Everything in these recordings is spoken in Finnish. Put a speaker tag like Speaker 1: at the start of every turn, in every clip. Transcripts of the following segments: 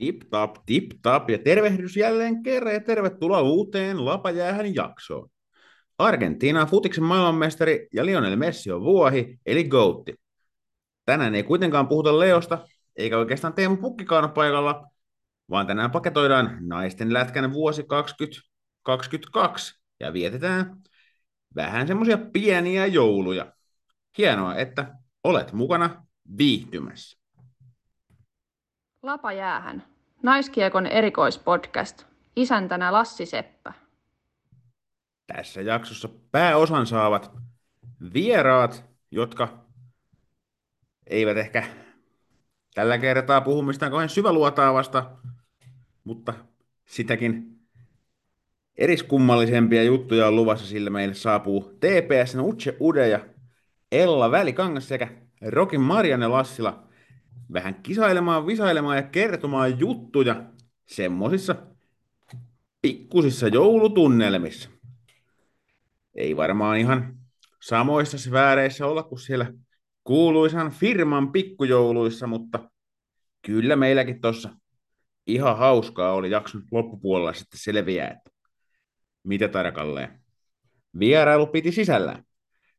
Speaker 1: Tip tap, tip tap ja tervehdys jälleen kerran ja tervetuloa uuteen Lapajäähän jaksoon. Argentiina futiksen maailmanmestari ja Lionel Messi on vuohi, eli Goutti. Tänään ei kuitenkaan puhuta Leosta, eikä oikeastaan Teemu Pukkikaan paikalla, vaan tänään paketoidaan naisten lätkän vuosi 2022 ja vietetään vähän semmoisia pieniä jouluja. Hienoa, että olet mukana viihtymässä.
Speaker 2: Lapa jäähän. Naiskiekon erikoispodcast. Isäntänä Lassi Seppä.
Speaker 1: Tässä jaksossa pääosan saavat vieraat, jotka eivät ehkä tällä kertaa puhu mistään kauhean syväluotaavasta, mutta sitäkin eriskummallisempia juttuja on luvassa, sillä meille saapuu TPSn Utse Ude ja Ella Välikangas sekä Rokin Marianne Lassila – vähän kisailemaan, visailemaan ja kertomaan juttuja semmosissa pikkusissa joulutunnelmissa. Ei varmaan ihan samoissa sfääreissä olla kuin siellä kuuluisan firman pikkujouluissa, mutta kyllä meilläkin tuossa ihan hauskaa oli jakson loppupuolella sitten selviää, että mitä tarkalleen vierailu piti sisällään.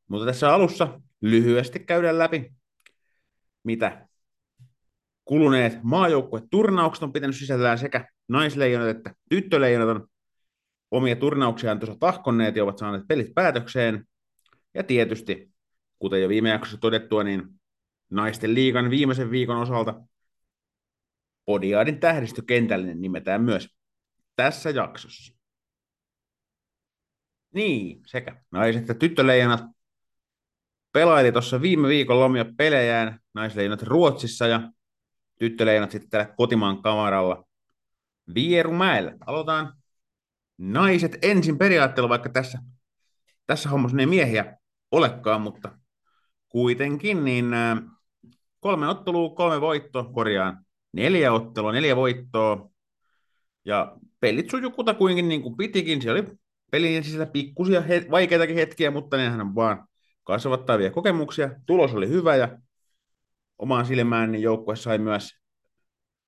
Speaker 1: Mutta tässä alussa lyhyesti käydään läpi, mitä kuluneet maajoukkueturnaukset on pitänyt sisällään sekä naisleijonat että tyttöleijonat on omia turnauksiaan tuossa tahkonneet ja ovat saaneet pelit päätökseen. Ja tietysti, kuten jo viime jaksossa todettua, niin naisten liigan viimeisen viikon osalta Podiaadin tähdistökentällinen nimetään myös tässä jaksossa. Niin, sekä naiset että tyttöleijonat pelaili tuossa viime viikon lomia pelejään naisleijonat Ruotsissa ja tyttöleinat sitten täällä kotimaan kamaralla Vierumäellä. Aloitetaan naiset ensin periaatteella, vaikka tässä, tässä hommassa ei miehiä olekaan, mutta kuitenkin niin kolme ottelua, kolme voittoa, korjaan neljä ottelua, neljä voittoa, ja pelit suju kutakuinkin niin kuin pitikin. Siellä oli pelin sisällä pikkusia he, vaikeitakin hetkiä, mutta nehän on vaan kasvattavia kokemuksia. Tulos oli hyvä ja omaan silmään, niin joukkue sai myös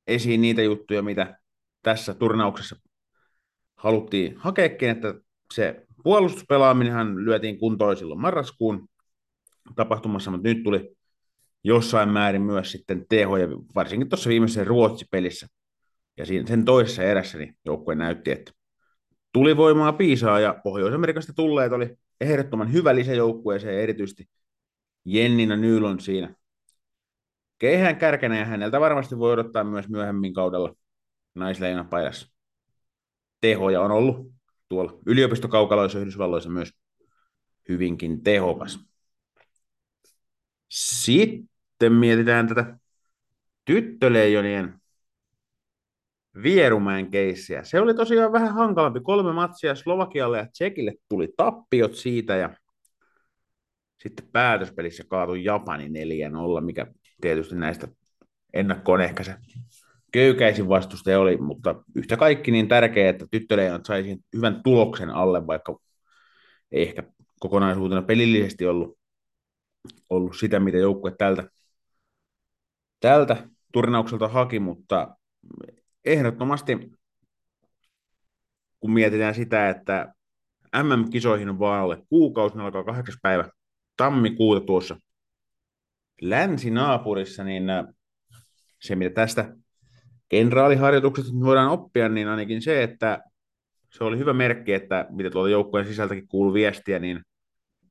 Speaker 1: esiin niitä juttuja, mitä tässä turnauksessa haluttiin hakeekin, että se puolustuspelaaminenhan lyötiin kuntoon silloin marraskuun tapahtumassa, mutta nyt tuli jossain määrin myös sitten tehoja, varsinkin tuossa viimeisessä Ruotsi-pelissä. Ja siinä, sen toisessa erässä niin joukkue näytti, että tuli voimaa piisaa ja Pohjois-Amerikasta tulleet oli ehdottoman hyvä lisäjoukkueeseen, erityisesti Jennina Nylon siinä kehän kärkenä ja häneltä varmasti voi odottaa myös myöhemmin kaudella naisleina paidassa. Tehoja on ollut tuolla yliopistokaukaloissa Yhdysvalloissa myös hyvinkin tehokas. Sitten mietitään tätä tyttöleijonien Vierumäen keissiä. Se oli tosiaan vähän hankalampi. Kolme matsia Slovakialle ja Tsekille tuli tappiot siitä ja sitten päätöspelissä kaatui Japani 4-0, mikä tietysti näistä ennakkoon ehkä se köykäisin vastustaja oli, mutta yhtä kaikki niin tärkeää, että tyttöleijonat saisi hyvän tuloksen alle, vaikka ei ehkä kokonaisuutena pelillisesti ollut, ollut sitä, mitä joukkue tältä, tältä turnaukselta haki, mutta ehdottomasti kun mietitään sitä, että MM-kisoihin on vaan alle kuukausi, ne alkaa kahdeksas päivä tammikuuta tuossa länsinaapurissa, niin äh, se, mitä tästä kenraaliharjoituksesta voidaan oppia, niin ainakin se, että se oli hyvä merkki, että mitä tuolta joukkojen sisältäkin kuuluu viestiä, niin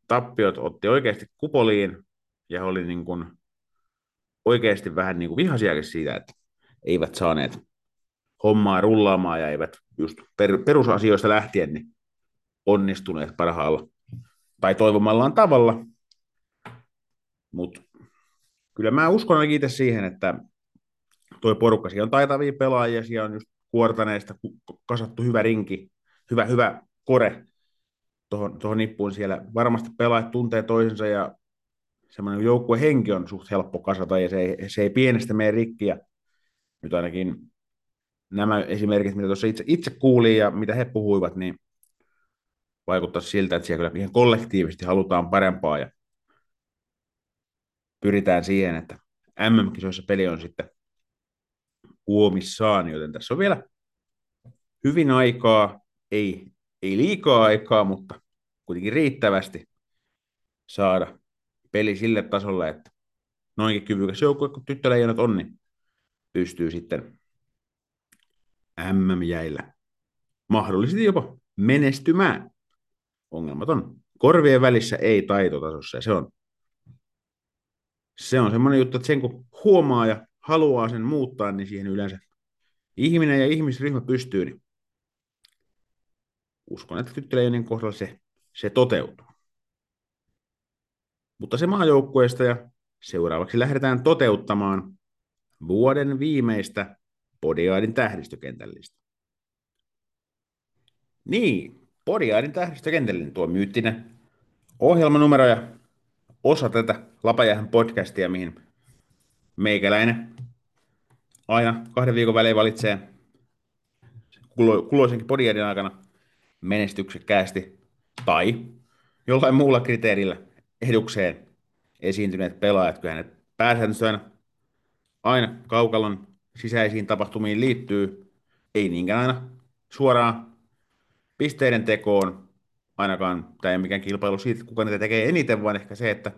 Speaker 1: tappiot otti oikeasti kupoliin ja oli niin kuin oikeasti vähän niin kuin vihasiakin siitä, että eivät saaneet hommaa rullaamaan ja eivät just per, perusasioista lähtien niin onnistuneet parhaalla tai toivomallaan tavalla. Mutta kyllä mä uskon ainakin itse siihen, että tuo porukka, siellä on taitavia pelaajia, siellä on just kuortaneista kasattu hyvä rinki, hyvä, hyvä kore tuohon, tuohon nippuun siellä. Varmasti pelaajat tuntee toisensa ja semmoinen joukkue henki on suht helppo kasata ja se ei, se ei pienestä mene rikki. Ja nyt ainakin nämä esimerkit, mitä tuossa itse, itse kuulin ja mitä he puhuivat, niin vaikuttaa siltä, että siellä kyllä ihan kollektiivisesti halutaan parempaa ja pyritään siihen, että MM-kisoissa peli on sitten huomissaan, joten tässä on vielä hyvin aikaa, ei, ei liikaa aikaa, mutta kuitenkin riittävästi saada peli sille tasolle, että noinkin kyvykäs joukkue kun tyttöleijonat on, niin pystyy sitten MM-jäillä mahdollisesti jopa menestymään. Ongelmaton. Korvien välissä ei taitotasossa, ja se on, se on semmoinen juttu, että sen kun huomaa ja haluaa sen muuttaa, niin siihen yleensä ihminen ja ihmisryhmä pystyy, niin uskon, että tyttöleijonien kohdalla se, se toteutuu. Mutta se maajoukkueesta ja seuraavaksi lähdetään toteuttamaan vuoden viimeistä Podiaidin tähdistökentällistä. Niin, Podiaidin tähdistökentällinen tuo myyttinen ohjelmanumero ja osa tätä Lapajähän podcastia, mihin meikäläinen aina kahden viikon välein valitsee kuloisenkin Podiaidin aikana menestyksekkäästi tai jollain muulla kriteerillä edukseen esiintyneet pelaajat, kyllä hänet pääsääntöisesti aina, aina kaukalon sisäisiin tapahtumiin liittyy, ei niinkään aina suoraan pisteiden tekoon, ainakaan tämä ei mikään kilpailu siitä, kuka niitä tekee eniten, vaan ehkä se, että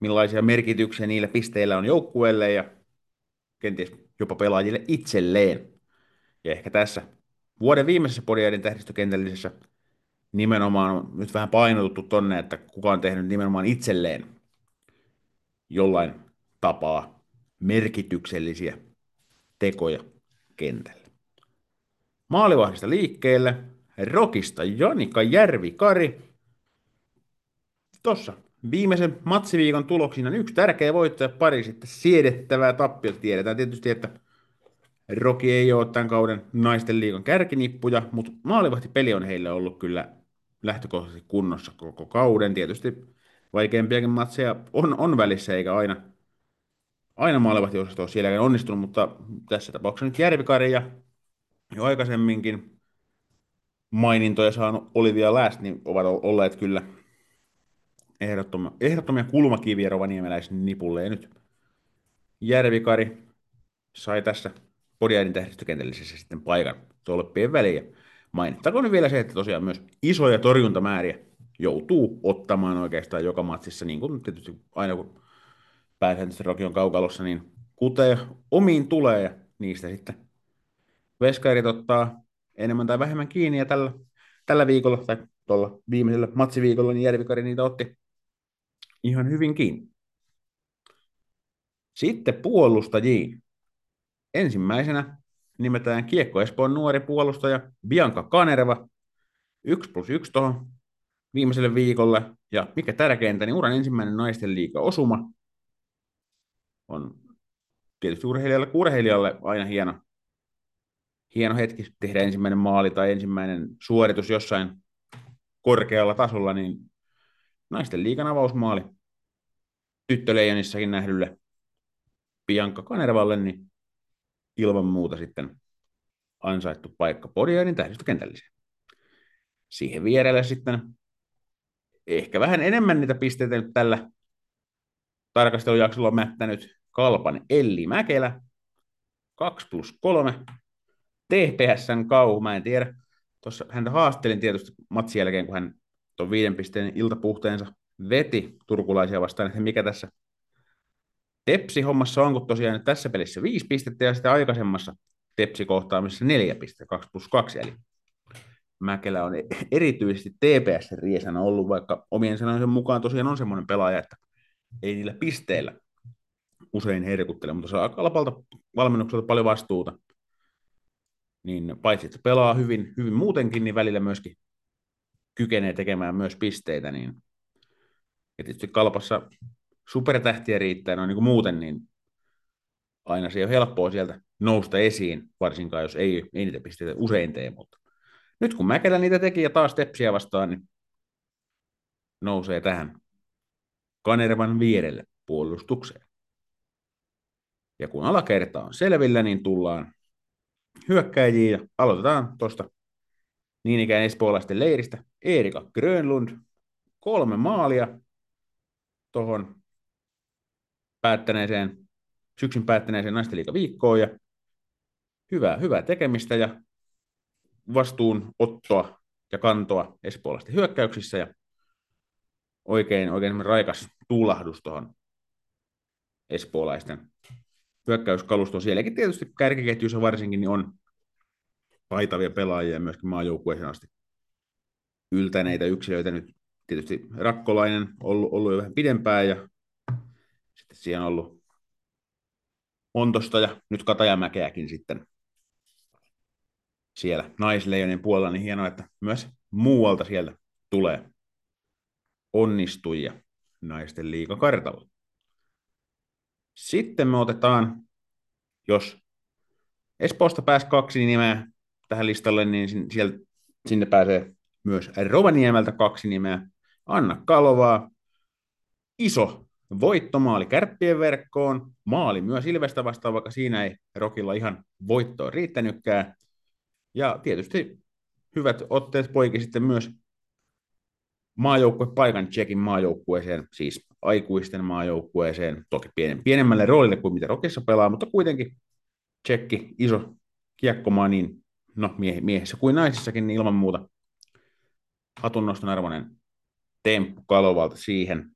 Speaker 1: millaisia merkityksiä niillä pisteillä on joukkueelle ja kenties jopa pelaajille itselleen. Ja ehkä tässä vuoden viimeisessä podiaiden tähdistökentällisessä nimenomaan on nyt vähän painotuttu tonne, että kuka on tehnyt nimenomaan itselleen jollain tapaa merkityksellisiä tekoja kentällä. Maalivahdista liikkeelle, Rokista Janika Järvi-Kari. Tuossa viimeisen matsiviikon tuloksina yksi tärkeä voitto ja pari sitten siedettävää tappiota. Tiedetään tietysti, että Roki ei ole tämän kauden naisten liigan kärkinippuja, mutta maalivahtipeli on heille ollut kyllä lähtökohtaisesti kunnossa koko kauden. Tietysti vaikeampiakin matseja on, on välissä, eikä aina, aina maalivahtiosasto ole sielläkään onnistunut, mutta tässä tapauksessa nyt Järvikari ja jo aikaisemminkin mainintoja saanut Olivia Last, niin ovat olleet kyllä ehdottomia, ehdottomia kulmakiviä rovaniemeläisen nipulle. Ja nyt Järvikari sai tässä podiaidin tähdistökentällisessä sitten paikan tolppien väliin. Mainittakoon vielä se, että tosiaan myös isoja torjuntamääriä joutuu ottamaan oikeastaan joka matsissa, niin kuin tietysti aina kun pääsääntöisesti Roki on kaukalossa, niin kuten omiin tulee ja niistä sitten veskarit ottaa enemmän tai vähemmän kiinni ja tällä, tällä viikolla tai tuolla viimeisellä matsiviikolla niin Järvikari niitä otti ihan hyvin kiinni. Sitten puolustajiin. Ensimmäisenä nimetään Kiekko Espoon nuori puolustaja Bianca Kanerva. 1 plus 1 tuohon viimeiselle viikolle. Ja mikä tärkeintä, niin uran ensimmäinen naisten liiga osuma on tietysti urheilijalle urheilijalle aina hieno, hieno hetki tehdä ensimmäinen maali tai ensimmäinen suoritus jossain korkealla tasolla, niin naisten liigan avausmaali tyttöleijonissakin nähdylle Bianca Kanervalle, niin ilman muuta sitten ansaittu paikka Podiainin tähdistökentälliseen. Siihen vierelle sitten ehkä vähän enemmän niitä pisteitä nyt tällä tarkastelujaksolla on mättänyt Kalpan Elli Mäkelä. 2 plus 3. TPSn kauhu, mä en tiedä. Tuossa häntä haastelin tietysti matsin jälkeen, kun hän tuon viiden pisteen iltapuhteensa veti turkulaisia vastaan, että mikä tässä Tepsi-hommassa on, kun tosiaan tässä pelissä viisi pistettä ja sitten aikaisemmassa Tepsi-kohtaamisessa neljä pistettä, 2 plus 2, eli Mäkelä on erityisesti TPS-riesänä ollut, vaikka omien sanojen mukaan tosiaan on semmoinen pelaaja, että ei niillä pisteillä usein herkuttele, mutta saa kalpalta valmennukselta paljon vastuuta. Niin paitsi, että pelaa hyvin, hyvin muutenkin, niin välillä myöskin kykenee tekemään myös pisteitä. Niin... Ja tietysti kalpassa supertähtiä riittää noin niin kuin muuten, niin aina se ole helppoa sieltä nousta esiin, varsinkaan jos ei, ei niitä pisteitä usein tee, mutta nyt kun Mäkelä niitä teki ja taas Tepsiä vastaan, niin nousee tähän Kanervan vierelle puolustukseen. Ja kun alakerta on selvillä, niin tullaan hyökkäjiin ja aloitetaan tuosta niin ikään espoolaisten leiristä. Erika Grönlund, kolme maalia tuohon päättäneeseen syksyn päättäneeseen viikkoon ja hyvää, hyvää tekemistä ja vastuun ottoa ja kantoa espoolaisten hyökkäyksissä ja oikein, oikein raikas tuulahdus tuohon espoolaisten hyökkäyskalustoon. Sielläkin tietysti kärkiketjuissa varsinkin niin on taitavia pelaajia ja myöskin maajoukkueeseen asti yltäneitä yksilöitä. Nyt tietysti Rakkolainen ollut, ollut jo vähän pidempään ja sitten siihen on ollut Montosta ja nyt Katajamäkeäkin sitten siellä naisleijonin puolella, niin hienoa, että myös muualta sieltä tulee onnistujia naisten liikakartalla. Sitten me otetaan, jos Espoosta pääsi kaksi nimeä tähän listalle, niin sieltä, sinne pääsee myös Rovaniemeltä kaksi nimeä. Anna Kalovaa, iso voittomaali kärppien verkkoon, maali myös Ilvestä vastaan, vaikka siinä ei Rokilla ihan voittoa riittänytkään. Ja tietysti hyvät otteet poiki sitten myös paikan Tsekin maajoukkueeseen, siis aikuisten maajoukkueeseen, toki pien, pienemmälle roolille kuin mitä Rokissa pelaa, mutta kuitenkin Tsekki, iso kiekkomaa, niin no mie- miehissä kuin naisissakin, niin ilman muuta hatunnoston arvoinen temppu Kalovalta siihen.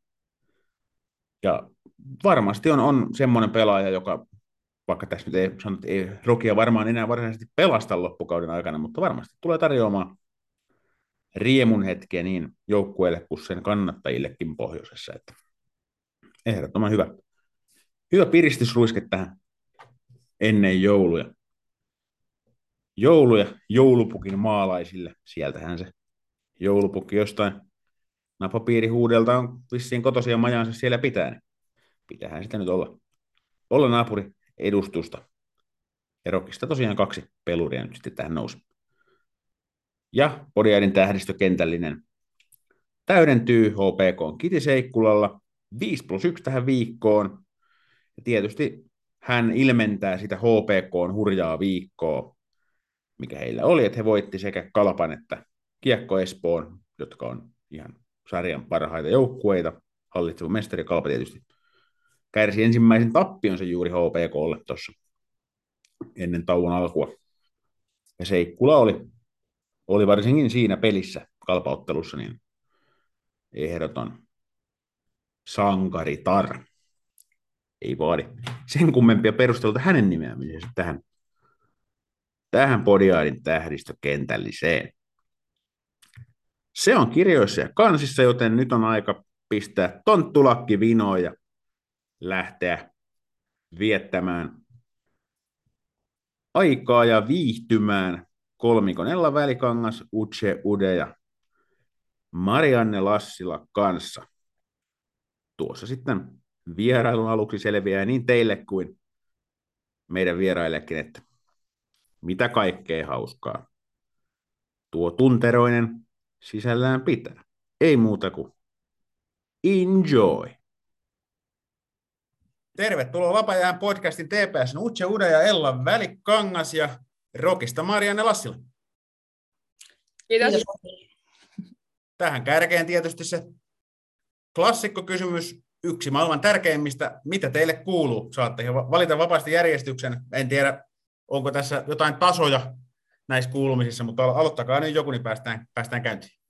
Speaker 1: Ja varmasti on, on semmoinen pelaaja, joka vaikka tässä nyt ei sanot, ei Rokia varmaan enää varsinaisesti pelasta loppukauden aikana, mutta varmasti tulee tarjoamaan riemun hetkiä niin joukkueelle kuin sen kannattajillekin pohjoisessa. Että ehdottoman hyvä. Hyvä piristysruiske tähän ennen jouluja. Jouluja joulupukin maalaisille. Sieltähän se joulupukki jostain napapiirihuudelta on vissiin kotosia majansa siellä pitää. Niin pitähän sitä nyt olla. Olla naapuri edustusta. Erokista tosiaan kaksi peluria nyt sitten tähän nousi. Ja Podiaidin tähdistökentällinen täydentyy HPK Kitiseikkulalla 5 plus 1 tähän viikkoon. Ja tietysti hän ilmentää sitä HPK hurjaa viikkoa, mikä heillä oli, että he voitti sekä Kalpan että Kiekko Espoon, jotka on ihan sarjan parhaita joukkueita. Hallitseva mestari Kalpa tietysti kärsi ensimmäisen tappionsa juuri HPKlle tuossa ennen tauon alkua. Ja Seikkula oli, oli varsinkin siinä pelissä, kalpauttelussa, niin ehdoton sankaritar. Ei vaadi sen kummempia perusteluita hänen nimeämisensä tähän, tähän Podiaidin tähdistökentälliseen. Se on kirjoissa ja kansissa, joten nyt on aika pistää tonttulakki vinoon ja lähteä viettämään aikaa ja viihtymään kolmikon Ella Välikangas, Uche Ude ja Marianne Lassila kanssa. Tuossa sitten vierailun aluksi selviää niin teille kuin meidän vieraillekin, että mitä kaikkea hauskaa tuo tunteroinen sisällään pitää. Ei muuta kuin enjoy! Tervetuloa Vapaa podcastin TPS Utse Uda ja Ella Välikangas ja Rokista Marianne Lassila.
Speaker 2: Kiitos.
Speaker 1: Tähän kärkeen tietysti se klassikkokysymys, yksi maailman tärkeimmistä, mitä teille kuuluu? Saatte valita vapaasti järjestyksen. En tiedä, onko tässä jotain tasoja näissä kuulumisissa, mutta aloittakaa nyt joku, niin päästään, päästään käyntiin.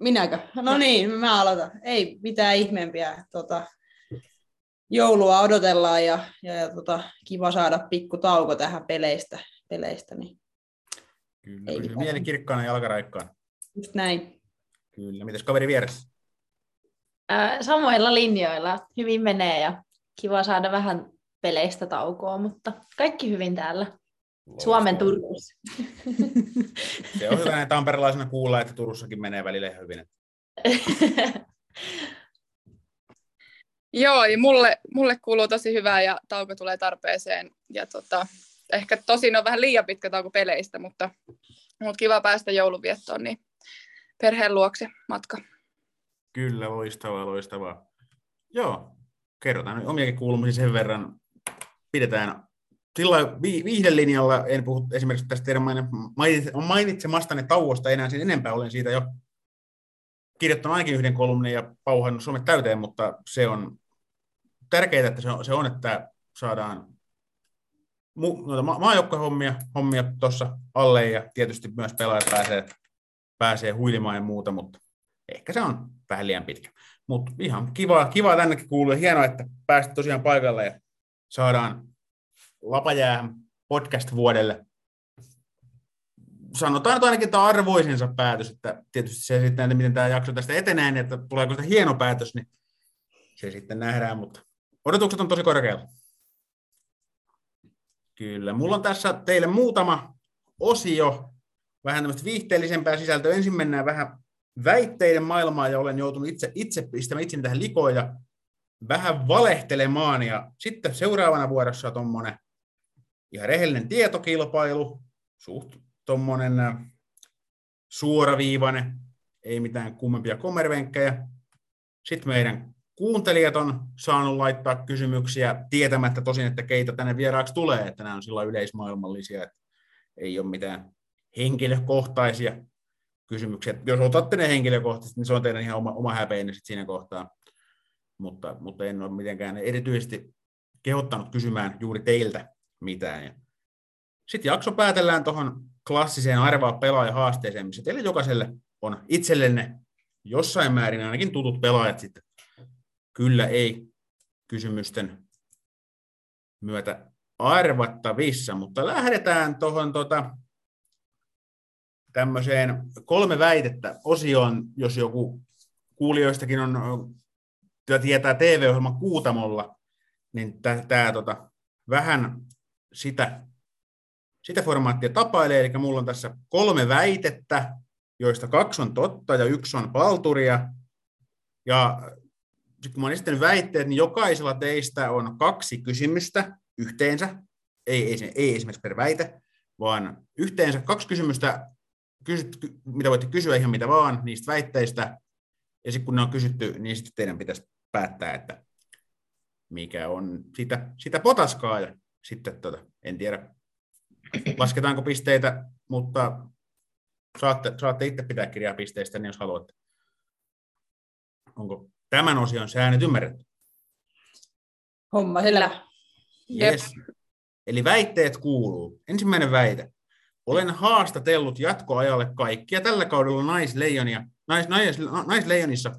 Speaker 3: Minäkö? No niin, mä aloitan. Ei mitään ihmeempiä. Tota, joulua odotellaan ja, ja, ja tota, kiva saada pikku tauko tähän peleistä. peleistä niin
Speaker 1: Kyllä, Ei mieli kirkkaana ja jalkaraikkaan.
Speaker 3: Just näin.
Speaker 1: Kyllä, mitäs kaveri vieressä?
Speaker 4: Ää, samoilla linjoilla. Hyvin menee ja kiva saada vähän peleistä taukoa, mutta kaikki hyvin täällä. Loistavaa. Suomen Turussa.
Speaker 1: Se on hyvä tamperelaisena kuulla, että Turussakin menee välillä hyvin.
Speaker 2: Joo, ja mulle, mulle kuuluu tosi hyvää ja tauko tulee tarpeeseen. Ja tota, ehkä tosin on vähän liian pitkä tauko peleistä, mutta, mutta kiva päästä jouluviettoon, niin perheen luokse matka.
Speaker 1: Kyllä, loistavaa, loistavaa. Joo, kerrotaan omiakin kuulumisia sen verran. Pidetään sillä viihdelinjalla, en puhu esimerkiksi tästä teidän mainitsemastanne tauosta enää sen enempää, olen siitä jo kirjoittanut ainakin yhden kolumnin ja pauhannut Suomen täyteen, mutta se on tärkeää, että se on, se on että saadaan noita ma- maajoukkohommia hommia tuossa alle ja tietysti myös pelaajat pääsee, pääsee huilimaan ja muuta, mutta ehkä se on vähän liian pitkä. Mutta ihan kiva, kiva tännekin kuuluu. Hienoa, että pääsit tosiaan paikalle ja saadaan Lapajäähän podcast-vuodelle. Sanotaan nyt ainakin tämä arvoisensa päätös, että tietysti se sitten, että miten tämä jakso tästä etenee, niin että tuleeko sitä hieno päätös, niin se sitten nähdään, mutta odotukset on tosi korkealla. Kyllä. Mulla on tässä teille muutama osio, vähän tämmöistä viihteellisempää sisältöä. Ensin mennään vähän väitteiden maailmaan ja olen joutunut itse, itse pistämään itseni tähän likoon ja vähän valehtelemaan. Ja sitten seuraavana vuorossa tuommoinen ihan rehellinen tietokilpailu, suht tuommoinen suoraviivainen, ei mitään kummempia kommervenkkejä. Sitten meidän kuuntelijat on saanut laittaa kysymyksiä tietämättä tosin, että keitä tänne vieraaksi tulee, että nämä on sillä yleismaailmallisia, että ei ole mitään henkilökohtaisia kysymyksiä. Jos otatte ne henkilökohtaisesti, niin se on teidän ihan oma, oma häpeinen siinä kohtaa. Mutta, mutta en ole mitenkään erityisesti kehottanut kysymään juuri teiltä mitään. Sitten jakso päätellään tuohon klassiseen arvaa pelaaja haasteeseen, missä teille jokaiselle on itsellenne jossain määrin ainakin tutut pelaajat sitten. Kyllä ei kysymysten myötä arvattavissa, mutta lähdetään tuohon tota, tämmöiseen kolme väitettä osioon, jos joku kuulijoistakin on, tietää TV-ohjelman Kuutamolla, niin tämä tota, vähän sitä, sitä formaattia tapailee, eli mulla on tässä kolme väitettä, joista kaksi on totta ja yksi on palturia, ja sitten kun mä olen esittänyt väitteet, niin jokaisella teistä on kaksi kysymystä yhteensä, ei, ei, ei esimerkiksi per väite, vaan yhteensä kaksi kysymystä, kysyt, mitä voitte kysyä ihan mitä vaan niistä väitteistä, ja sitten kun ne on kysytty, niin sitten teidän pitäisi päättää, että mikä on sitä, sitä potaskaa, ja sitten tota, en tiedä, lasketaanko pisteitä, mutta saatte, saatte itse pitää kirjaa pisteistä, niin jos haluatte. Onko tämän osion säännöt ymmärretty?
Speaker 3: Homma sillä.
Speaker 1: Yes. Eli väitteet kuuluu. Ensimmäinen väite. Olen haastatellut jatkoajalle kaikkia tällä kaudella naisleijonia, nais, nais, naisleijonissa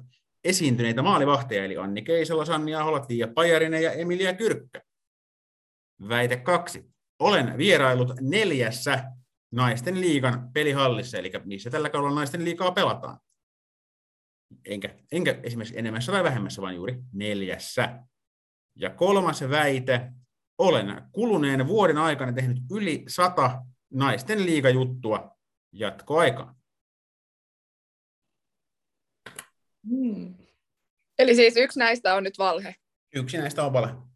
Speaker 1: esiintyneitä maalivahteja, eli Anni Keisala, Sanni Ahola, Tiia Pajarinen ja Emilia Kyrkkä. Väite kaksi. Olen vierailut neljässä naisten liigan pelihallissa, eli missä tällä kaudella naisten liikaa pelataan enkä, enkä esimerkiksi enemmässä tai vähemmässä, vaan juuri neljässä. Ja kolmas väite, olen kuluneen vuoden aikana tehnyt yli sata naisten liigajuttua jatkoaikaan.
Speaker 2: Hmm. Eli siis yksi näistä on nyt valhe.
Speaker 1: Yksi näistä on valhe.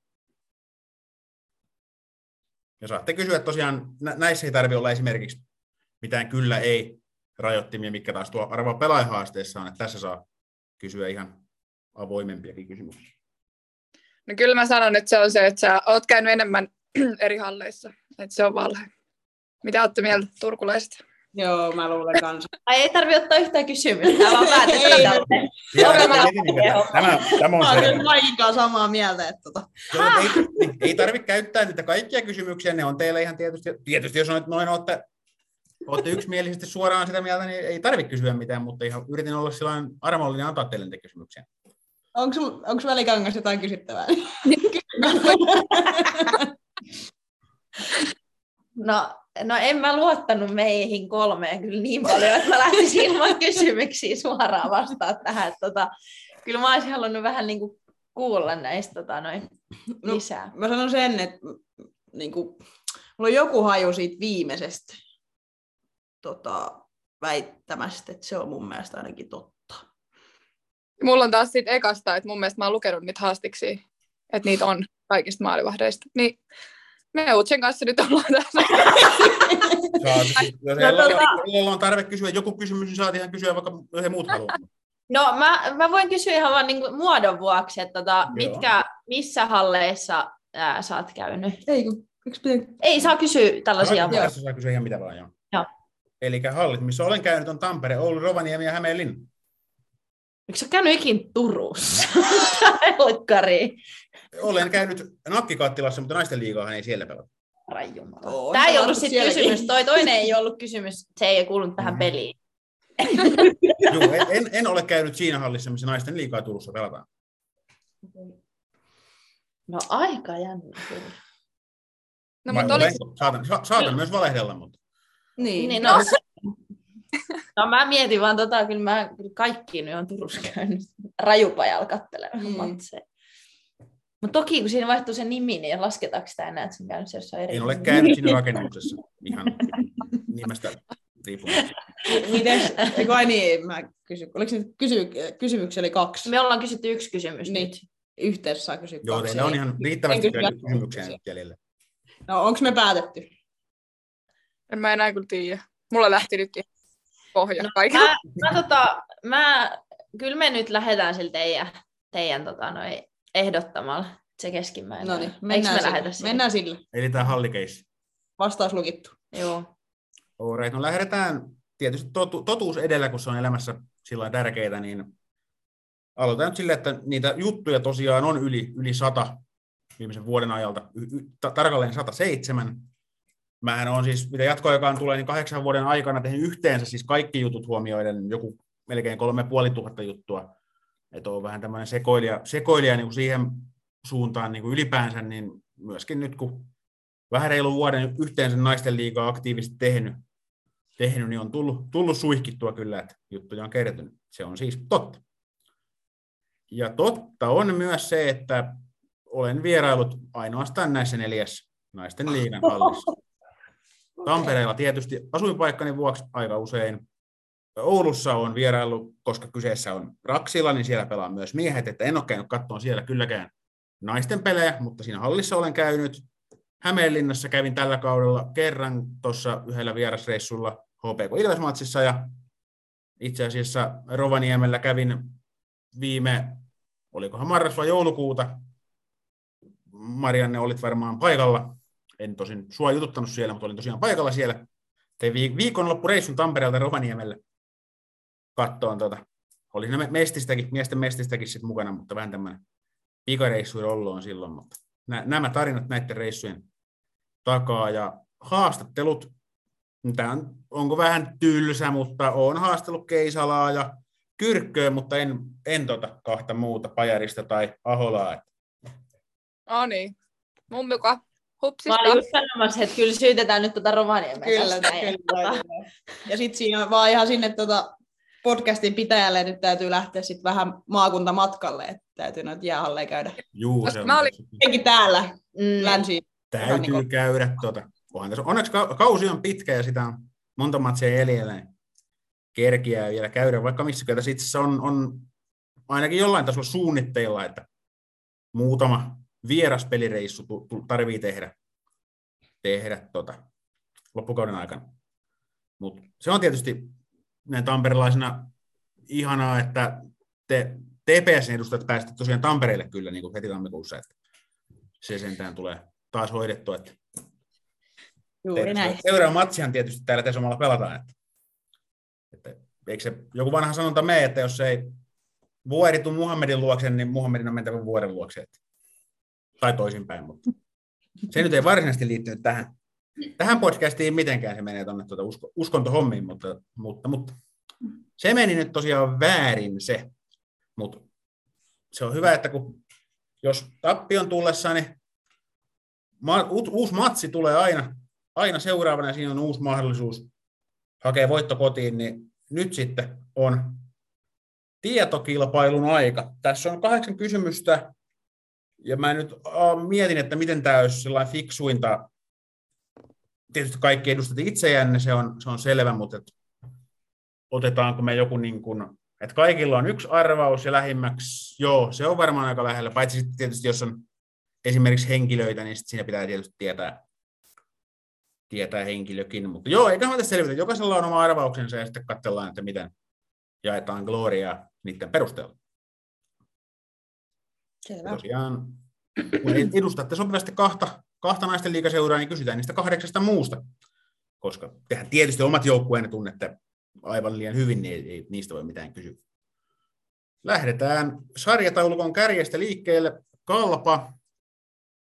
Speaker 1: Ja saatte kysyä tosiaan, näissä ei tarvitse olla esimerkiksi mitään kyllä ei rajoittimia, mikä taas tuo arvoa pelaajahaasteessa on, että tässä saa kysyä ihan avoimempiakin kysymyksiä.
Speaker 2: No kyllä mä sanon, että se on se, että sä oot käynyt enemmän eri halleissa, että se on valhe. Mitä olette mieltä turkulaiset?
Speaker 3: Joo, mä luulen kanssa.
Speaker 4: Ai ei tarvi ottaa yhtään kysymystä, vaan päätetään
Speaker 1: Tämä, tämä on
Speaker 3: selvä. Mä olen samaa mieltä. Että tota.
Speaker 1: ei, ei tarvitse käyttää niitä kaikkia kysymyksiä, ne on teille ihan tietysti, tietysti jos on, noin olette olette yksimielisesti suoraan sitä mieltä, niin ei tarvitse kysyä mitään, mutta ihan yritin olla sellainen armollinen antaa teille niitä kysymyksiä.
Speaker 3: Onko välikangas jotain kysyttävää?
Speaker 4: No, no en mä luottanut meihin kolmeen kyllä niin paljon, että mä lähtisin ilman kysymyksiä suoraan vastaan tähän. Tota, kyllä mä olisin halunnut vähän niin kuin kuulla näistä tota, noin, no, lisää.
Speaker 3: Mä sanon sen, että niin kuin, mulla on joku haju siitä viimeisestä tota, väittämästä, että se on mun mielestä ainakin totta.
Speaker 2: Mulla on taas siitä ekasta, että mun mielestä mä oon lukenut niitä haastiksi, että niitä on kaikista maalivahdeista. Niin me Utsen kanssa nyt ollaan tässä.
Speaker 1: jos no, tota... on tarve kysyä joku kysymys, niin saat ihan kysyä vaikka he muut haluaa.
Speaker 4: No mä, mä voin kysyä ihan vaan niin muodon vuoksi, että tota, mitkä, missä halleissa ää, sä oot käynyt?
Speaker 3: Ei,
Speaker 4: Ei saa kysyä tällaisia.
Speaker 1: Joo, saa kysyä ihan mitä vaan, joo. joo. Eli hallit, missä olen käynyt, on Tampere, Oulu, Rovaniemi ja Hämeenlinna.
Speaker 4: Eikö sä käynyt ikin Turussa? Helkkari.
Speaker 1: Olen käynyt nakkikattilassa, mutta naisten liigaahan ei siellä pelata.
Speaker 4: Rajumala.
Speaker 3: Oo,
Speaker 4: Tämä ei ollut sitten kysymys. Toi toinen ei ollut kysymys. Se ei kuulunut tähän
Speaker 1: Mhm.
Speaker 4: peliin.
Speaker 1: Joo, en, en, ole käynyt siinä hallissa, missä naisten liigaa Turussa pelataan.
Speaker 4: No aika jännä kyllä.
Speaker 2: No,
Speaker 1: Vai
Speaker 2: mutta oli,
Speaker 1: olenko? saatan, sa, saatan myös valehdella, mutta
Speaker 3: Niin.
Speaker 4: Niin, no, no mä mietin vaan tota, kyllä mä kyllä nyt on Turussa käynyt rajupajalla katselemaan
Speaker 3: Mm.
Speaker 4: mm. matseja. Mutta toki kun siinä vaihtuu se nimi, niin lasketaanko sitä enää, että se on käynyt se jossain eri
Speaker 1: en ole käynyt siinä rakennuksessa ihan nimestä riippumatta.
Speaker 3: Miten, eikö ai niin, mä kysyn, oliko se nyt kysy, kysymyksiä oli kaksi?
Speaker 4: Me ollaan kysytty yksi kysymys
Speaker 3: Niin.
Speaker 4: nyt.
Speaker 3: Yhteensä saa kysyä
Speaker 1: Joo,
Speaker 3: kaksi.
Speaker 1: teillä on ihan riittävästi kysymyksiä nyt jäljellä.
Speaker 3: No, onko me päätetty?
Speaker 2: en mä enää kyllä tiedä. Mulla lähti nytkin pohja
Speaker 4: No,
Speaker 2: no, kaikilla.
Speaker 4: Mä, mä, tota, mä, kyllä me nyt lähdetään sillä teidän, teidän tota, noi, ehdottamalla se keskimmäinen.
Speaker 3: No niin, mennään,
Speaker 4: me
Speaker 3: sille? mennään sille.
Speaker 1: Eli tämä hallikeissi.
Speaker 3: Vastaus lukittu.
Speaker 4: Joo.
Speaker 1: Alright, no lähdetään tietysti totu, totuus edellä, kun se on elämässä sillä tärkeää, niin aloitetaan nyt silleen, että niitä juttuja tosiaan on yli, yli sata viimeisen vuoden ajalta, y, y, ta, tarkalleen 107. Mähän on siis, mitä jatkoaikaan tulee, niin kahdeksan vuoden aikana tehnyt yhteensä siis kaikki jutut huomioiden joku melkein kolme puoli tuhatta juttua. Että on vähän tämmöinen sekoilija, sekoilija niin kuin siihen suuntaan niin kuin ylipäänsä, niin myöskin nyt kun vähän reilu vuoden yhteensä naisten liigaa aktiivisesti tehnyt, tehnyt niin on tullut, tullut suihkittua kyllä, että juttuja on kertynyt. Se on siis totta. Ja totta on myös se, että olen vierailut ainoastaan näissä neljässä naisten liigan hallissa. Tampereella tietysti asuinpaikkani vuoksi aika usein. Oulussa on vierailu, koska kyseessä on Raksila, niin siellä pelaa myös miehet, että en ole käynyt katsomaan siellä kylläkään naisten pelejä, mutta siinä hallissa olen käynyt. Hämeenlinnassa kävin tällä kaudella kerran tuossa yhdellä vierasreissulla HPK Ilvesmatsissa ja itse asiassa Rovaniemellä kävin viime, olikohan marras vai joulukuuta, Marianne olit varmaan paikalla, en tosin sua jututtanut siellä, mutta olin tosiaan paikalla siellä. Tein vi- viikonloppureissun Tampereelta Rovaniemelle kattoon tota. Oli siinä me- mestistäkin, miesten mestistäkin sit mukana, mutta vähän tämmöinen pikareissu ollut on silloin, mutta nä- nämä tarinat näiden reissujen takaa ja haastattelut, tämä on, onko vähän tylsä, mutta on haastellut Keisalaa ja Kyrkköä, mutta en, en tota kahta muuta, Pajarista tai Aholaa.
Speaker 2: No niin. Mun mukaan
Speaker 4: Mä
Speaker 2: hupsista.
Speaker 4: olin just sanomassa, että kyllä syytetään nyt tuota Rovaniemeä
Speaker 3: Kyllä, kyllä. Ja sitten siinä vaan ihan sinne tota, podcastin pitäjälle nyt täytyy lähteä sit vähän maakuntamatkalle, että täytyy noita jäähalleja käydä.
Speaker 1: Juu, se on,
Speaker 2: mä olin-
Speaker 3: täällä,
Speaker 4: Mm.
Speaker 3: länsi.
Speaker 1: täytyy
Speaker 3: Niin
Speaker 1: käydä. Tota. Onhan tässä, onneksi ka- kausi on pitkä ja sitä on monta matsia jäljellä, niin kerkiää vielä käydä, vaikka missä kyllä tässä itse asiassa on, on ainakin jollain tasolla suunnitteilla, että muutama vieraspelireissu tu- tu- tarvii tehdä, tehdä tota, loppukauden aikana. Mut se on tietysti näin tamperelaisena ihanaa, että te TPSn edustajat pääsette tosiaan Tampereelle kyllä niin kuin heti tammikuussa, että se sentään tulee taas hoidettua. Että
Speaker 3: Juuri näin.
Speaker 1: Seuraava matsihan tietysti täällä Tesomalla pelataan. Että, että eikö se joku vanha sanonta mene, että jos ei vuori tuu Muhammedin luokse, niin Muhammedin on mentävä vuoren luokse. Että, tai toisinpäin, mutta se nyt ei varsinaisesti liittynyt tähän, tähän podcastiin mitenkään, se menee tuonne tuota usko, uskontohommiin, mutta, mutta, mutta se meni nyt tosiaan väärin se, mutta se on hyvä, että kun jos tappion tullessa, niin ma- u- uusi matsi tulee aina, aina seuraavana ja siinä on uusi mahdollisuus hakea voitto kotiin, niin nyt sitten on tietokilpailun aika. Tässä on kahdeksan kysymystä, ja mä nyt mietin, että miten tämä olisi fiksuinta. Tietysti kaikki edustat itseään, se on, se on selvä, mutta et otetaanko me joku niin kuin, että kaikilla on yksi arvaus ja lähimmäksi, joo, se on varmaan aika lähellä, paitsi sitten tietysti jos on esimerkiksi henkilöitä, niin sit siinä pitää tietysti tietää, tietää henkilökin. Mutta joo, eikä me tässä selvitä. Jokaisella on oma arvauksensa ja sitten katsellaan, että miten jaetaan gloriaa niiden perusteella. Ja
Speaker 3: Selvä.
Speaker 1: tosiaan, kun edustatte sopivasti kahta, kahta naisten liikaseuraa, niin kysytään niistä kahdeksasta muusta. Koska tehän tietysti omat joukkueenne tunnette aivan liian hyvin, niin ei, ei niistä voi mitään kysyä. Lähdetään sarjataulukon kärjestä liikkeelle. Kalpa.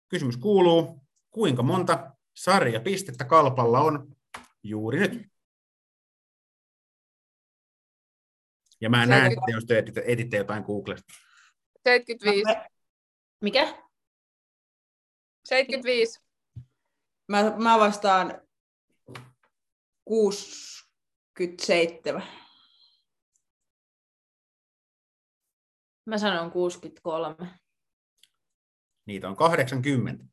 Speaker 1: Kysymys kuuluu, kuinka monta sarjapistettä Kalpalla on juuri nyt? Ja mä näen, että jos te editte, editte jotain Googlesta.
Speaker 2: 75.
Speaker 4: Mikä?
Speaker 2: 75.
Speaker 3: Mä, mä vastaan 67.
Speaker 4: Mä sanon 63.
Speaker 1: Niitä on 80.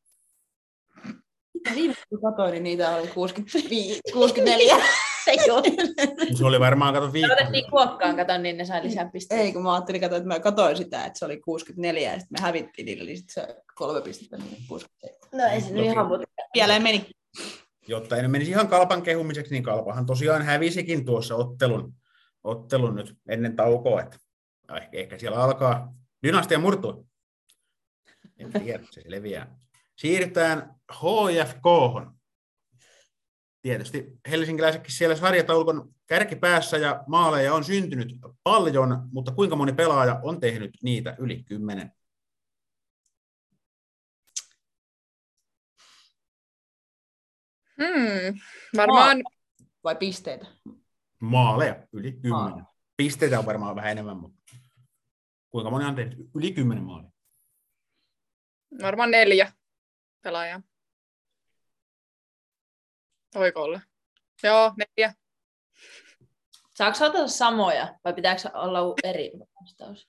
Speaker 3: Viimeksi kun katsoin, niin niitä oli 65, 64.
Speaker 4: Ei ole.
Speaker 1: Se oli varmaan, kato viikko.
Speaker 4: otettiin kuokkaan, kato, niin ne sai lisää pisteitä.
Speaker 3: Ei, kun mä ajattelin, katsoin, että mä katsoin sitä, että se oli 64 ja sitten me hävittiin niille, niin sitten se kolme pistettä, niin 67.
Speaker 4: No ei se nyt ihan muuta.
Speaker 3: Pieleen meni.
Speaker 1: Jotta ei menisi ihan kalpan kehumiseksi, niin kalpahan tosiaan hävisikin tuossa ottelun, ottelun nyt ennen taukoa. Että ehkä, ehkä siellä alkaa dynastia murtua. En tiedä, se leviää. Siirrytään HFK. Tietysti helsinkiläisetkin siellä sarjataulukon kärkipäässä ja maaleja on syntynyt paljon, mutta kuinka moni pelaaja on tehnyt niitä yli kymmenen?
Speaker 2: Hmm. Varmaan
Speaker 3: Vai pisteitä?
Speaker 1: Maaleja yli kymmenen.
Speaker 3: Maaleja.
Speaker 1: Pisteitä on varmaan vähän enemmän, mutta kuinka moni on tehnyt yli kymmenen maalia?
Speaker 2: Varmaan neljä pelaajaa. Voiko olla? Joo, neljä.
Speaker 4: Saako ottaa samoja vai pitääkö olla eri vastaus?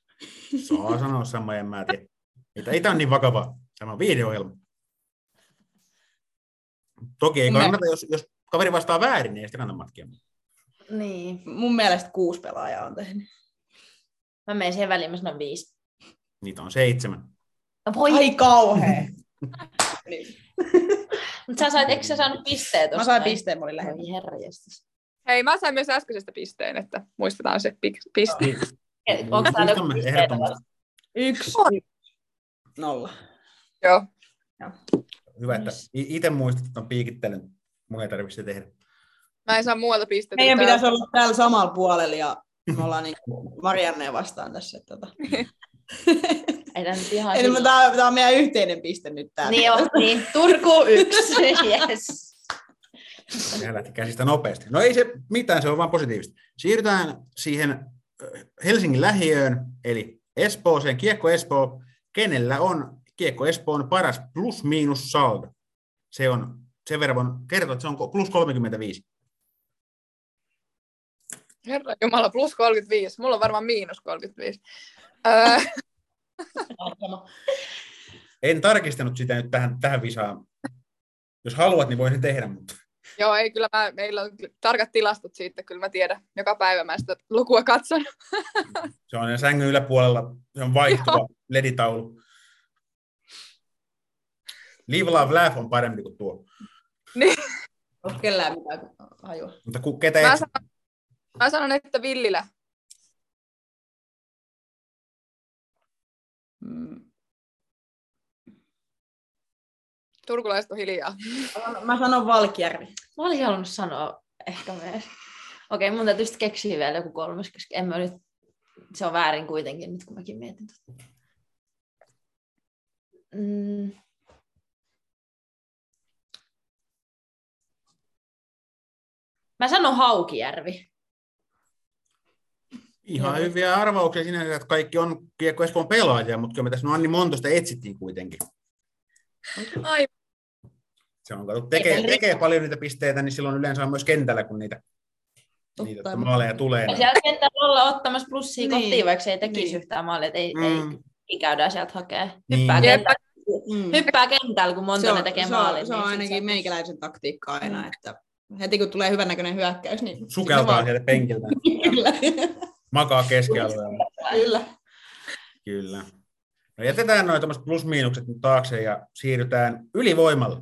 Speaker 1: Saa sanoa samoja, en mä tiedä. Ei, tämä ole niin vakava. Tämä on video-ohjelma. Toki ei kannata, jos, jos kaveri vastaa väärin, niin ei sitä kannata matkia.
Speaker 4: Niin.
Speaker 3: Mun mielestä kuusi pelaajaa on tehnyt.
Speaker 4: Mä menen siihen väliin, mä sanon viisi.
Speaker 1: Niitä on seitsemän.
Speaker 4: No voi,
Speaker 3: Ai kauhea. niin.
Speaker 4: mutta sä sait, eikö sä saanut pisteet?
Speaker 3: Mä sain pisteen, mä olin lähellä.
Speaker 4: Voi herra jestas.
Speaker 2: Hei, mä sain myös äskeisestä pisteen, että muistetaan se pik- piste.
Speaker 1: Niin,
Speaker 4: Onko täällä joku.
Speaker 3: Yksi. Nolla.
Speaker 2: Joo.
Speaker 1: Hyvä, että itse muistat, että on piikittelen. Mun ei tarvitse tehdä.
Speaker 2: Mä en saa muualta pisteitä.
Speaker 3: Meidän pitäisi olla täällä samalla puolella ja me ollaan niin Marianneen vastaan tässä. Että Tota.
Speaker 4: Ei nyt ihan
Speaker 3: Eli tämä, tämä on meidän yhteinen piste nyt täällä.
Speaker 4: Niin on, niin. Turku yksi, yes.
Speaker 1: Sehän lähti käsistä nopeasti. No ei se mitään, se on vaan positiivista. Siirrytään siihen ö, Helsingin lähiöön, eli Espooseen, Kiekko Espoo. Kenellä on Kiekko Espoon paras plus-miinus saldo? Se on, sen verran voin kertoa, että se on plus 35.
Speaker 2: Herra Jumala, plus 35. Mulla on varmaan miinus 35. Öö,
Speaker 1: En tarkistanut sitä nyt tähän, tähän visaan. Jos haluat, niin voin sen tehdä, mutta
Speaker 2: joo, ei kyllä mä, meillä on tarkat tilastot siitä, kyllä mä tiedän. Joka päivä mä sitä lukua katson.
Speaker 1: se on sängyn yläpuolella, se on vaihtuva leditaulu. Live, love, laugh on parempi kuin tuo.
Speaker 3: Onko kellään mitään hajua?
Speaker 1: Mutta ku, ketä
Speaker 2: Mä
Speaker 1: et,
Speaker 2: sanon, mä sanon, että Villilä.
Speaker 3: Mm.
Speaker 2: Turkulaiset on hiljaa.
Speaker 3: Mä sanon Valkjärvi.
Speaker 4: Mä olisin halunnut sanoa ehkä myös. Okei, mun täytyy sitten keksiä vielä joku kolmas, koska en mä nyt, se on väärin kuitenkin nyt, kun mäkin mietin. Tota. Mm. Mä sanon Haukijärvi.
Speaker 1: Ihan
Speaker 4: Joo.
Speaker 1: hyviä arvauksia sinänsä, että kaikki on Kiekko Espoon pelaajia, mutta kyllä me tässä no Anni Montosta etsittiin kuitenkin.
Speaker 2: Ai,
Speaker 1: Se on, kato, tekee, tekee paljon niitä pisteitä, niin silloin yleensä on myös kentällä, kun niitä, niitä
Speaker 3: Totta.
Speaker 1: maaleja tulee.
Speaker 4: Ja
Speaker 1: Niin.
Speaker 4: siellä kentällä olla ottamassa plussia
Speaker 3: Niin.
Speaker 4: kotiin, vaikka se ei tekisi
Speaker 3: Niin.
Speaker 4: yhtään maalia, että ei,
Speaker 1: Mm.
Speaker 4: ei, ei käydään sieltä hakea.
Speaker 1: Niin.
Speaker 4: Hyppää,
Speaker 2: Jep.
Speaker 4: kentällä,
Speaker 3: Mm.
Speaker 4: hyppää kentällä, kun
Speaker 3: on,
Speaker 4: tekee
Speaker 3: se
Speaker 4: maalin.
Speaker 3: on, se on
Speaker 4: niin
Speaker 3: ainakin
Speaker 4: se-
Speaker 3: meikäläisen taktiikka aina, että heti kun tulee hyvännäköinen hyökkäys, niin...
Speaker 1: Sukeltaa sieltä penkiltä,
Speaker 3: Kyllä.
Speaker 1: Makaa keskialueella.
Speaker 3: Kyllä.
Speaker 1: Kyllä. No jätetään noin tämmöiset plus-miinukset nyt taakse ja siirrytään ylivoimalle.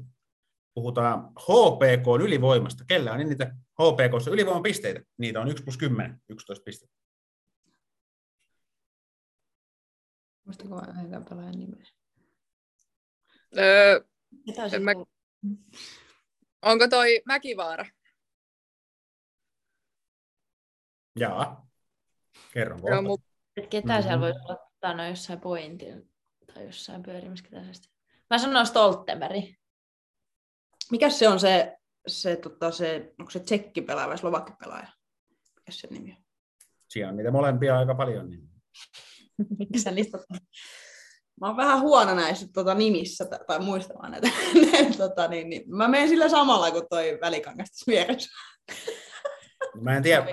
Speaker 1: Puhutaan HPK ylivoimasta. Kellä on niitä HPKssa ylivoimapisteitä? Niitä on 1 plus 10, 11 pistettä.
Speaker 3: Muistatko yhden pelaajan nimeä?
Speaker 2: öö, mä- onko toi Mäkivaara?
Speaker 1: Jaa. Kerron kohta.
Speaker 2: mun
Speaker 4: Että ketään
Speaker 1: Mhm.
Speaker 4: siellä voisi olla tai no jossain pointilla tai jossain pyörimässä. Mä sanon Stoltenberg.
Speaker 3: Mikäs se on se, se, tota, se onko se tsekkipelaaja vai slovakkipelaaja? Mikäs se nimi on?
Speaker 1: Siellä on niitä molempia aika paljon. Niin.
Speaker 4: Miksi sä niistä
Speaker 3: Mä oon vähän huono näissä tota, nimissä tai, muistamaan näitä. tota, niin, niin. Mä menen sillä samalla kuin toi välikangas vieressä.
Speaker 1: Mä en tiedä.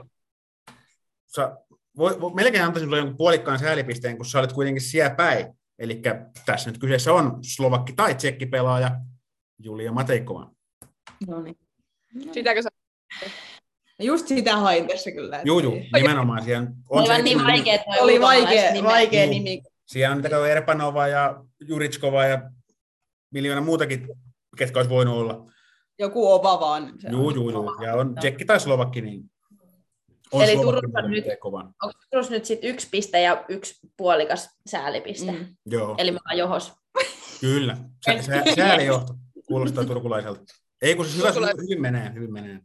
Speaker 1: Sä, voi, voi, melkein antaisin sulle jonkun puolikkaan säälipisteen, kun sä olet kuitenkin siellä päin. Eli tässä nyt kyseessä on slovakki tai tsekkipelaaja Julia Mateikova.
Speaker 3: No niin.
Speaker 2: Sitäkö sä...
Speaker 3: Just sitä hain tässä kyllä. että-
Speaker 1: Juu, juu, nimenomaan. Siellä on,
Speaker 4: Oli
Speaker 1: se
Speaker 4: niin
Speaker 1: nimi-
Speaker 4: vaikea, että
Speaker 3: Oli vaikea, vaikea
Speaker 1: Juu.
Speaker 3: nimi.
Speaker 1: Siellä on niitä Erpanova ja Juritskova ja miljoona muutakin, ketkä olisi voinut olla.
Speaker 3: Joku ova vaan.
Speaker 1: Juu,
Speaker 3: on.
Speaker 1: juu, juu. Ja on tsekki tai slovakki, niin on
Speaker 4: Eli Turussa
Speaker 1: mutta
Speaker 4: nyt-
Speaker 1: kovan.
Speaker 4: Onko Turus nyt sit yksi piste ja yksi puolikas säälipiste? Mm.
Speaker 1: Joo,
Speaker 4: Eli me ollaan johos.
Speaker 1: kyllä. Sä, sä, säälijohto kuulostaa turkulaiselta. Ei kun siis hyvä,
Speaker 2: Turkulais-
Speaker 1: hyvin menee, hyvin menee.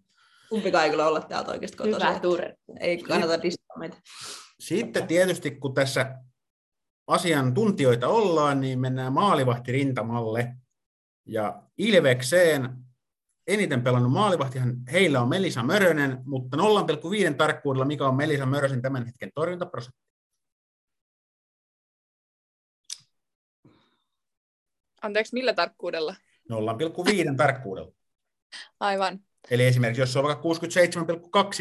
Speaker 3: Kumpikaan ei kyllä olla täältä oikeasti kotoisin.
Speaker 4: Hyvä Turku.
Speaker 3: Ei kannata distaa meitä.
Speaker 1: Sitten tietysti, kun tässä asiantuntijoita ollaan, niin mennään maalivahtirintamalle. Ja Ilvekseen eniten pelannut maalivahtihan heillä on Melisa Mörönen, mutta 0,5 tarkkuudella mikä on Melisa Mörösen tämän hetken torjuntaprosentti.
Speaker 2: Anteeksi, millä tarkkuudella?
Speaker 1: 0,5 tarkkuudella.
Speaker 2: Aivan.
Speaker 1: Eli esimerkiksi jos se on vaikka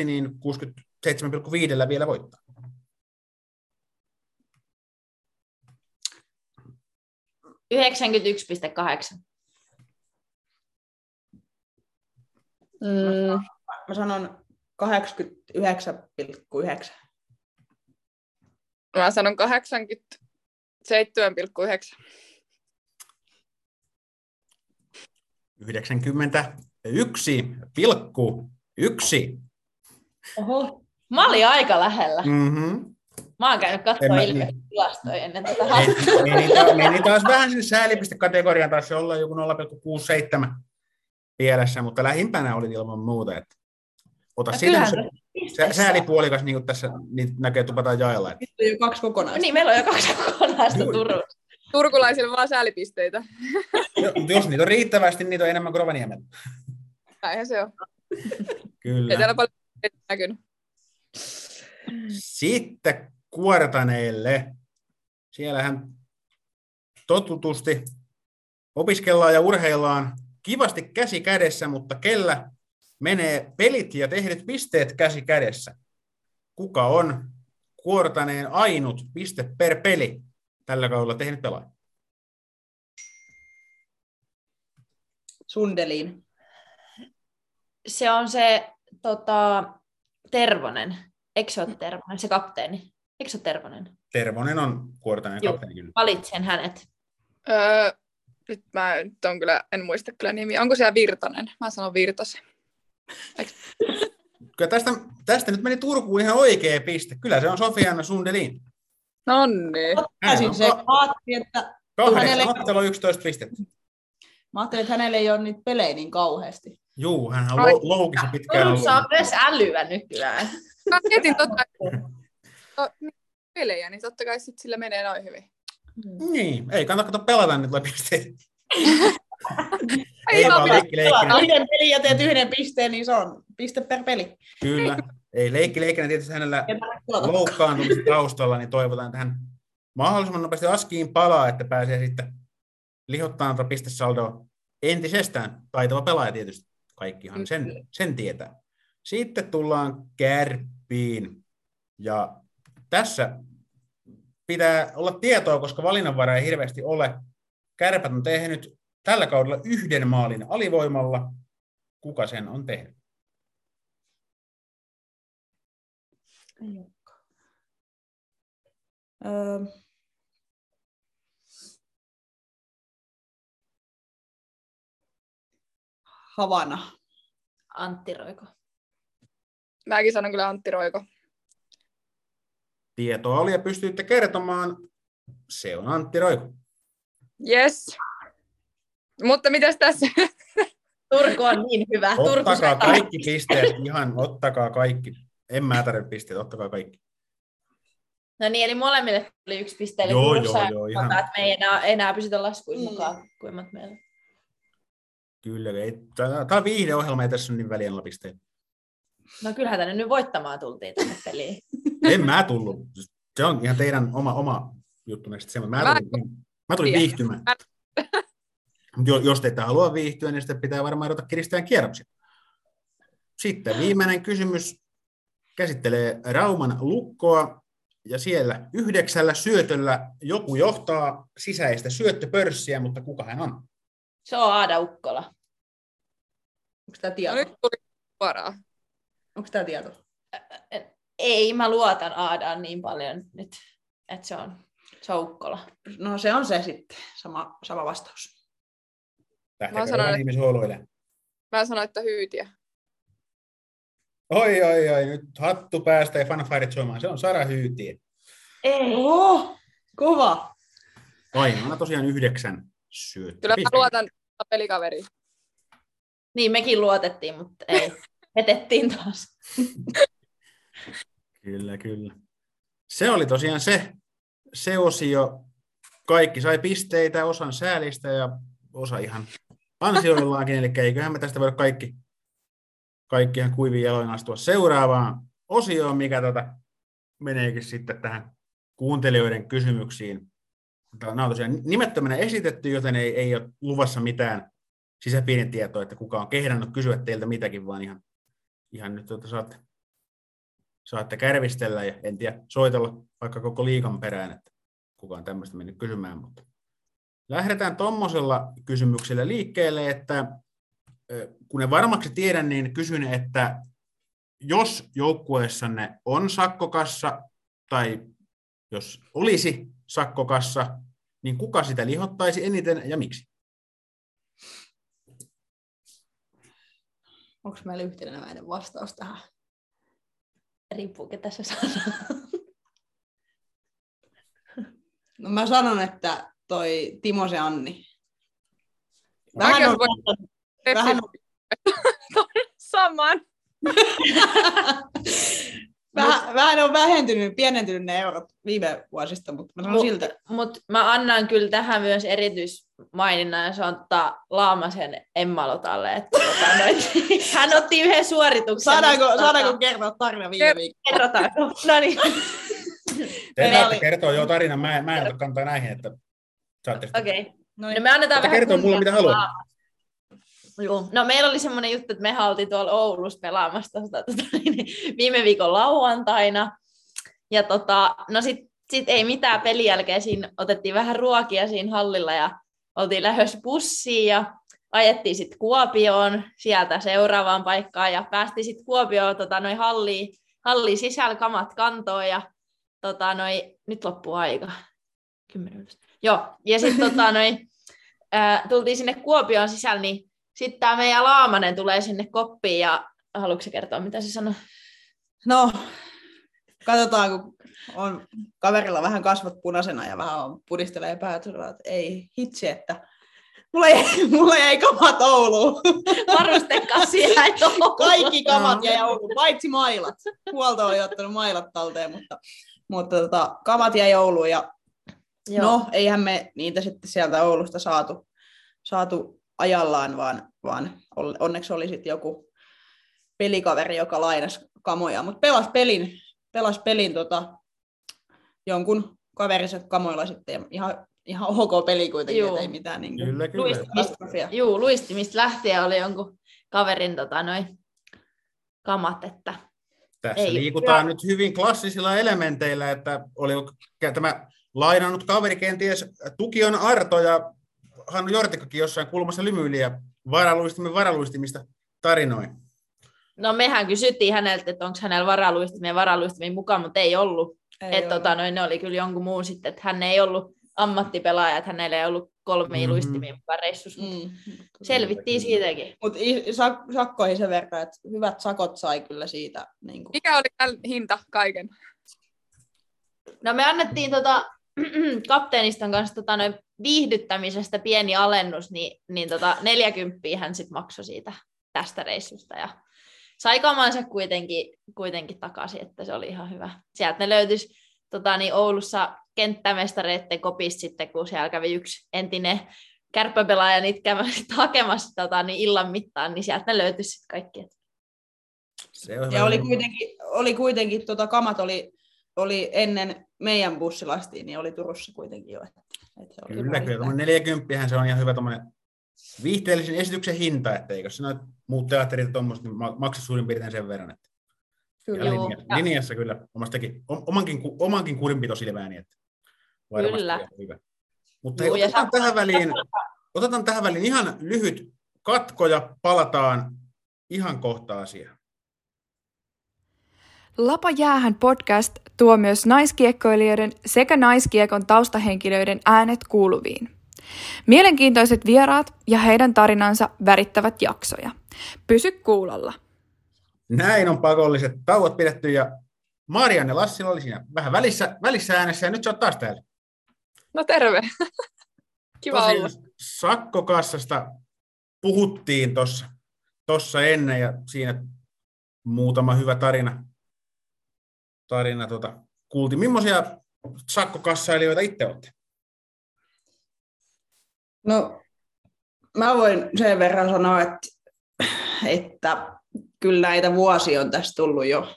Speaker 1: 67,2, niin 67,5 vielä voittaa.
Speaker 4: Yhdeksänkymmentäyksi piste kahdeksan.
Speaker 2: Mm.
Speaker 3: Mä sanon 89,9.
Speaker 2: Mä sanon 87,9.
Speaker 1: 91,1.
Speaker 3: Oho.
Speaker 4: Mä olin aika lähellä.
Speaker 1: Mm-hmm.
Speaker 4: Mä oon käynyt
Speaker 1: En
Speaker 4: katsoa
Speaker 1: mä-
Speaker 4: Ilves tilastoja ennen tätä
Speaker 1: Meni,
Speaker 4: haastattelua.
Speaker 1: meni, ta- meni taas vähän sinne säälipistekategoriaan, taisi olla joku 0,67 pielessä, mutta lähimpänä oli ilman muuta. Että ota
Speaker 4: No kyllähän
Speaker 1: se,
Speaker 4: se
Speaker 1: säälipuolikas, niin kuin tässä niin näkee tupataan jaella. Että,
Speaker 3: Nyt on jo kaksi kokonaista.
Speaker 4: Niin, meillä on jo kaksi kokonaista. Turussa.
Speaker 2: Turkulaisille vaan säälipisteitä.
Speaker 1: jo- mutta jos niitä on riittävästi, niitä on enemmän kuin Rovaniemellä.
Speaker 2: Näinhän se on.
Speaker 1: Kyllä.
Speaker 2: Ei täällä paljon näkynyt.
Speaker 1: Sitten Kuortaneelle. Siellähän totutusti opiskellaan ja urheillaan kivasti käsi kädessä, mutta kellä menee pelit ja tehdyt pisteet käsi kädessä? Kuka on Kuortaneen ainut piste per peli tällä kaudella tehnyt pelaaja?
Speaker 3: Sundelin.
Speaker 4: Se on se tota, Tervonen. Eikö se ole Tervonen, se kapteeni? Eikö se ole Tervonen?
Speaker 1: Tervonen on Kuortaneen kapteeni kyllä.
Speaker 4: Valitsen hänet.
Speaker 2: Öö, nyt mä nyt on kyllä, en muista kyllä nimi. Onko siellä Virtanen? Mä sanon Virtasen.
Speaker 1: Kyllä tästä, tästä nyt meni Turkuun ihan oikea piste. Kyllä se on Sofiana Sundelin.
Speaker 2: Nonni.
Speaker 3: Ottaisin se. Mä ajattelin, että,
Speaker 1: Kahdeksan
Speaker 3: hänelle-
Speaker 1: ottelua 11 pistettä.
Speaker 3: mä ajattelin, että hänellä ei ole niitä pelejä niin kauheasti.
Speaker 1: Juu, hän
Speaker 2: Ai.
Speaker 1: lou- louki se pitkään
Speaker 4: Turussa on
Speaker 1: ollut.
Speaker 4: myös älyä nykyään.
Speaker 2: Mä mietin totta, to, niin, pelejä, niin totta kai sit sillä menee noin hyvin.
Speaker 1: Niin, ei kannata kato pelata nyt pisteitä.
Speaker 2: Ei
Speaker 1: Ei
Speaker 2: vaan
Speaker 1: leikki leikkinä.
Speaker 3: Yhden pelin ja teet yhden pisteen, niin se on piste per peli.
Speaker 1: Kyllä. Ei leikki leikkinä tietysti hänellä
Speaker 3: En tarvitse pelata.
Speaker 1: loukkaantumista taustalla, niin toivotaan, että hän mahdollisimman nopeasti askiin palaa, että pääsee sitten lihottaan tuota pistesaldoa entisestään. Taitava pelaaja tietysti. Kaikkihan sen, sen tietää. Sitten tullaan kärppiin. Ja tässä pitää olla tietoa, koska valinnanvaraa ei hirveästi ole. Kärpät on tehnyt tällä kaudella yhden maalin alivoimalla. Kuka sen on tehnyt?
Speaker 3: Öö, Havana.
Speaker 4: Antti Roiko.
Speaker 2: Mäkin sanon kyllä Antti Roiko.
Speaker 1: Tietoa oli ja pystyitte kertomaan. Se on Antti Roiko.
Speaker 2: Yes. Mutta mitäs tässä?
Speaker 4: Turku on niin hyvä. Turku
Speaker 1: Ottakaa
Speaker 4: saa-
Speaker 1: kaikki pisteet, ihan ottakaa kaikki. En mä tarvitse pisteitä, ottakaa kaikki.
Speaker 4: No niin, eli molemmille tuli yksi piste, eli
Speaker 1: Joo, joo, joo, ihan-
Speaker 4: että me ei enää, enää pysytä laskuin
Speaker 3: Mm.
Speaker 4: mukaan, kuimmat meillä.
Speaker 1: Kyllä, ei, tämä on viihdeohjelma, ei tässä ole niin väliä pisteitä.
Speaker 4: No kyllähän tänne nyt voittamaan tultiin tänne peliin.
Speaker 1: En mä tullut. Se on ihan teidän oma, oma juttu. Mä,
Speaker 2: Mä-
Speaker 1: tulin, mä tulin viihtymään. Mut jo- Jos te ette halua viihtyä, niin sitten pitää varmaan ruveta kiristämään kierroksia. Sitten viimeinen kysymys käsittelee Rauman lukkoa. Ja siellä yhdeksällä syötöllä joku johtaa sisäistä syöttöpörssiä, mutta kuka hän on?
Speaker 4: Se on Aada Ukkola.
Speaker 3: Onko tämä
Speaker 2: No
Speaker 3: tieto?
Speaker 2: nyt tuli suoraan.
Speaker 3: Onko tämä tieto?
Speaker 4: Ei, mä luotan Aadaan niin paljon nyt, että se on, se on Ukkola.
Speaker 3: No se on se sitten, sama, sama vastaus.
Speaker 1: Lähteekö
Speaker 2: sanon,
Speaker 1: Rauman
Speaker 2: että-? Mä sanoin, että hyytiä.
Speaker 1: Oi, oi, oi, nyt hattu päästä ja fanfarit soimaan. Se on Sara Hyytiä.
Speaker 4: Ei.
Speaker 3: Oho, kova.
Speaker 1: Ainoana tosiaan yhdeksän syöttöä.
Speaker 2: Kyllä mä luotan pelikaveriin.
Speaker 4: Niin, mekin luotettiin, mutta ei. Hetettiin taas.
Speaker 1: Kyllä, kyllä. Se oli tosiaan se, se osio. Kaikki sai pisteitä, osan säälistä ja osa ihan ansioillaankin, eli eiköhän me tästä voida kaikki, kaikki ihan kuivin jaloin astua seuraavaan osioon, mikä tota, meneekin sitten tähän kuuntelijoiden kysymyksiin. Nämä on tosiaan nimettömänä esitetty, joten ei, ei ole luvassa mitään sisäpiiritietoa, että kuka on kehdannut kysyä teiltä mitäkin, vaan ihan, ihan nyt tuota saatte, saatte kärvistellä ja en tiedä, soitella vaikka koko liikan perään, että kuka on tämmöistä mennyt kysymään, mutta lähdetään tuommoisella kysymyksellä liikkeelle, että kun en varmaksi tiedän, niin kysyn, että jos joukkueessanne on sakkokassa tai jos olisi sakkokassa, niin kuka sitä lihottaisi eniten ja miksi?
Speaker 3: Onko meillä yhtenäinen vastaus tähän?
Speaker 4: Riippuu, ketä se sanoo.
Speaker 3: No mä sanon, että toi Timo se Anni.
Speaker 2: Mäkin
Speaker 3: Vähän on,
Speaker 2: olisin
Speaker 3: vähän
Speaker 2: Saman.
Speaker 3: vähän, vähän on vähentynyt, pienentynyt ne eurot viime vuosista, mutta mä sanon
Speaker 4: Mu-
Speaker 3: siltä.
Speaker 4: Mutta mä annan kyllä tähän myös erityismaininnan, ja se on tota Laamasen Emma Lotalle. Että, tota, noin, hän otti yhden suorituksen.
Speaker 3: Saadaanko,
Speaker 4: mistä,
Speaker 3: saadaanko
Speaker 4: tota,
Speaker 3: kertoa tarina viime viikolla?
Speaker 4: Kerrotaanko? No niin,
Speaker 1: Te saatte
Speaker 3: oli-
Speaker 1: kertoa jo tarinan, mä en, mä en ota kantaa näihin, että saatte
Speaker 4: okei. Okay.
Speaker 3: No
Speaker 4: No me annetaan vähän
Speaker 1: kertoo mulle, mitä haluat.
Speaker 4: Joo. No meillä oli semmoinen juttu, että me oltiin tuolla Oulussa pelaamassa tota, tota, niin, viime viikon lauantaina. Ja tota, no sit, sit ei mitään pelin jälkeen, siinä otettiin vähän ruokia siinä hallilla ja oltiin lähdössä bussiin ja ajettiin sitten Kuopioon sieltä seuraavaan paikkaan ja päästiin sitten Kuopioon tota, noin halliin, halliin sisällä kamat kantoon ja tota, noi, nyt loppuu aika. Kymmenen. Joo, ja sitten tota, noin, ää, tultiin sinne Kuopioon sisällä, niin sitten tämä meidän Laamanen tulee sinne koppiin ja haluatko kertoa, mitä se sanoi?
Speaker 3: No, katsotaan, kun on kaverilla vähän kasvot punaisena ja vähän on pudistelee päätä, että ei hitsi, että mulla jäi, mulla jäi kamat Ouluun.
Speaker 4: Varustekassi jäi tuohon.
Speaker 3: Kaikki kamat jäi Ouluun, paitsi mailat. Huolto oli ottanut mailat talteen, mutta, mutta tota, kamat jäi Ouluun ja
Speaker 4: Joo.
Speaker 3: no, eihän me niitä sitten sieltä Oulusta saatu, saatu ajallaan, vaan, vaan onneksi oli sitten joku pelikaveri, joka lainasi kamoja, mutta pelas pelin, pelas pelin tota, jonkun kaverinsa kamoilla sitten, ja ihan, ihan ok peli kuitenkin,
Speaker 4: Juu.
Speaker 3: ei mitään niin kuin,
Speaker 1: Kyllä, kyllä.
Speaker 4: Luistimista, juu, luistimista lähtien oli jonkun kaverin tota, noi, kamat, että
Speaker 1: Tässä
Speaker 4: Ei,
Speaker 1: liikutaan
Speaker 4: ja-
Speaker 1: nyt hyvin klassisilla elementeillä, että oli tämä lainannut kaveri kenties Tukion Arto ja Hannu Jortikkakin jossain kulmassa lymyili ja varaluistimen varaluistimista tarinoi.
Speaker 4: no mehän kysyttiin häneltä, että onko hänellä varaluistimia varaluistimia mukaan, mutta ei ollut.
Speaker 3: Ei
Speaker 4: Et,
Speaker 3: ole.
Speaker 4: tota, noin, ne oli kyllä jonkun muun sitten, että hän ei ollut ammattipelaaja, että hänellä ei ollut kolmea
Speaker 1: Mhm.
Speaker 4: luistimia mukaan reissussa. Mm. Selvittiin siitäkin.
Speaker 3: Mutta sakkoihin sen verran, että hyvät sakot sai kyllä siitä. Niin kuin.
Speaker 2: Mikä oli tämän hinta kaiken?
Speaker 4: No me annettiin tota, kapteeniston kanssa tota, noin viihdyttämisestä pieni alennus, niin, niin tota, 40 hän sitten maksoi siitä tästä reissusta. Ja sai kamansa kuitenkin, kuitenkin takaisin, että se oli ihan hyvä. Sieltä ne löytyisi tota, niin Oulussa kenttämestareiden kopissa sitten, kun siellä kävi yksi entinen kärppäpelaaja niitä kävi hakemassa tota, niin illan mittaan, niin sieltä löytyi sitten kaikki.
Speaker 3: Se on ja oli kuitenkin, oli kuitenkin tota, kamat oli, oli ennen meidän bussilastiin, niin oli Turussa kuitenkin jo. Että,
Speaker 1: että se oli kyllä, kyllä. 40 se on ihan hyvä viihteellisen esityksen hinta, että eikö se noit muut teatterit ja tuommoiset niin maksa suurin piirtein sen verran. Että kyllä. Ja linja, linjassa kyllä omastakin, omankin, omankin kurinpitosilmääni, että
Speaker 4: kyllä.
Speaker 1: hyvä. Mutta hei, otetaan, tähän väliin, otetaan tähän väliin ihan lyhyt katko ja palataan ihan kohta asiaan.
Speaker 2: Lapa jäähän podcast tuo myös naiskiekkoilijoiden sekä naiskiekon taustahenkilöiden äänet kuuluviin. Mielenkiintoiset vieraat ja heidän tarinansa värittävät jaksoja. Pysy kuulolla.
Speaker 1: Näin on pakolliset tauot pidetty ja Marianne Lassila oli siinä vähän välissä, välissä äänessä ja nyt sä oot taas täällä.
Speaker 2: No terve. Kiva Tosin olla.
Speaker 1: Sakkokassasta puhuttiin tuossa tossa ennen ja siinä muutama hyvä tarina, tarina tota, kuultiin. Millaisia sakkokassailijoita itse olette?
Speaker 3: No, mä voin sen verran sanoa, että, että kyllä näitä vuosia on tässä tullut jo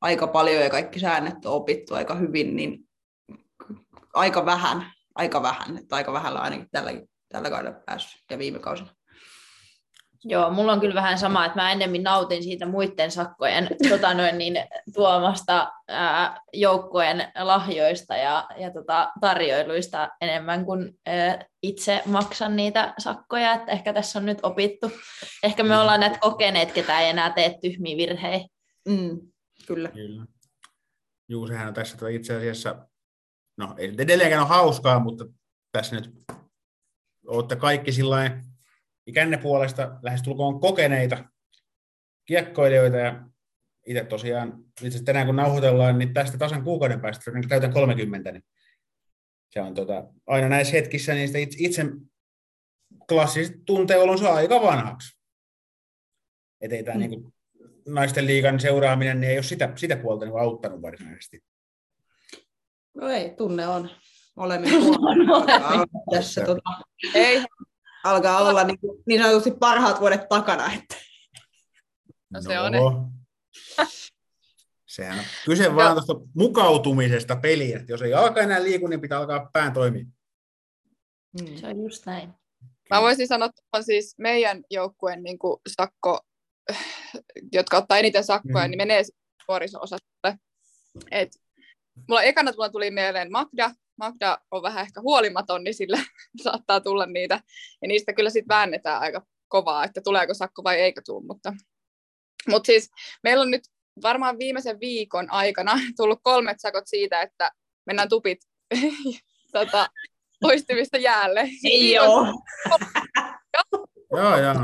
Speaker 3: aika paljon ja kaikki säännöt on opittu aika hyvin, niin aika vähän, aika vähän, että aika vähällä ainakin tällä, tällä kaudella päässyt ja viime kausilla.
Speaker 4: Joo, mulla on kyllä vähän sama, että mä ennemmin nautin siitä muiden sakkojen tota noin, niin, tuomasta ää, joukkojen lahjoista ja, ja tota, tarjoiluista enemmän kuin ää, itse maksan niitä sakkoja, että ehkä tässä on nyt opittu. Ehkä me ollaan näitä kokeneet, ketä ei enää tee tyhmiä virheitä.
Speaker 3: Mm, kyllä.
Speaker 1: kyllä. Juu, sehän on tässä itse asiassa, no ei edelleenkään ole hauskaa, mutta tässä nyt olette kaikki sillain ikänne puolesta lähestulkoon kokeneita kiekkoilijoita ja itse tosiaan, itse tänään kun nauhoitellaan, niin tästä tasan kuukauden päästä niin täytän 30, niin se on tota, aina näissä hetkissä niin sitä itse, itse klassisesti tuntee olonsa aika vanhaksi. Että ei tämä mm. niin naisten liigan seuraaminen niin ei ole sitä, sitä puolta niin auttanut varsinaisesti.
Speaker 3: No ei, tunne on. Olemme tässä. Tota, ei, alkaa olla niin, niin sanotusti parhaat vuodet takana. Että.
Speaker 2: No se no. on.
Speaker 1: Sehän on kyse vaan tuosta mukautumisesta peliin, että jos ei alkaa enää liiku, niin pitää alkaa pään toimia.
Speaker 4: Mm. Se on just näin.
Speaker 2: Mä voisin sanoa, että siis meidän joukkueen niin sakko, jotka ottaa eniten sakkoja, mm. niin menee nuoriso-osastolle. Et mulla ekana tuli mieleen Magda, Magda on vähän ehkä huolimaton, niin sillä saattaa tulla niitä. Ja niistä kyllä sitten väännetään aika kovaa, että tuleeko sakko vai eikö tule. Mutta, mutta siis meillä on nyt varmaan viimeisen viikon aikana tullut kolmet sakot siitä, että mennään tupit tota, poistumista jäälle.
Speaker 3: Joo.
Speaker 1: joo, joo.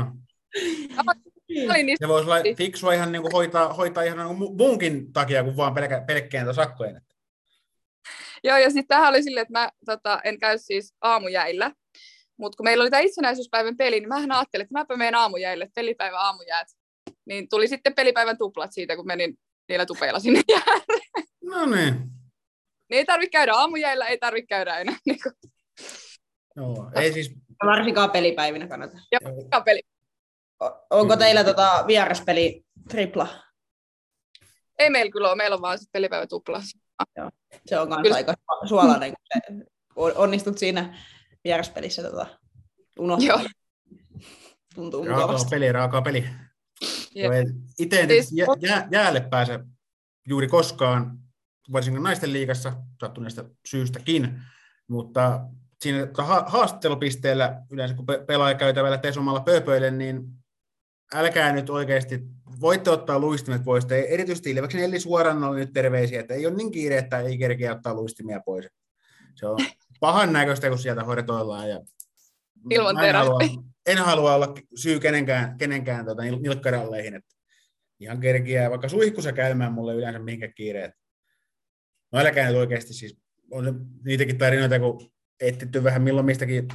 Speaker 1: Se voisi olla fiksua ihan niin kuin hoitaa, hoitaa ihan niin munkin takia, kun vaan pelkä, pelkkään sakkojen.
Speaker 2: Joo, ja sitten tähän oli silleen, että mä tota, en käy siis aamujäillä, mutta kun meillä oli tämä itsenäisyyspäivän peli, niin mähän ajattelin, että mäpä menen aamujäille, pelipäivän aamujäät. Niin tuli sitten pelipäivän tuplat siitä, kun menin niillä tupeilla sinne jäälle.
Speaker 1: No niin.
Speaker 2: Niin ei tarvitse käydä aamujäillä, ei tarvitse käydä enää. Niin kuin.
Speaker 1: Joo, ei siis...
Speaker 3: Varsinkaan pelipäivinä kannata.
Speaker 2: Joo, peli.
Speaker 3: Onko teillä tota vieraspeli tripla?
Speaker 2: Ei meillä kyllä ole, meillä on vaan pelipäivä tupla.
Speaker 3: Joo. Se on myös aika suolainen, kun onnistut siinä vieraspelissä tota, unohtaa. Joo. Tuntuu
Speaker 1: raakaa mukavasti. peli, raakaa peli. Itse en siis... jää, jäälle pääse juuri koskaan, varsinkin naisten liigassa sattuneesta syystäkin, mutta siinä haastattelupisteellä yleensä kun pelaaja käytävällä tesomalla pööpöille, niin älkää nyt oikeasti, voitte ottaa luistimet pois. Te, erityisesti Ilveksen Elli suoraan oli nyt terveisiä, että ei ole niin kiire, että ei kerkeä ottaa luistimia pois. Se on pahan näköistä, kun sieltä hoidotoillaan. Ja
Speaker 2: Ilman
Speaker 1: en halua, en halua olla syy kenenkään, kenenkään tuota, nilkkaralleihin. Että ihan kerkiä, vaikka suihkussa käymään mulle yleensä minkä kiireet. No älkää nyt oikeasti siis, on niitäkin tarinoita, kun etsitty vähän milloin mistäkin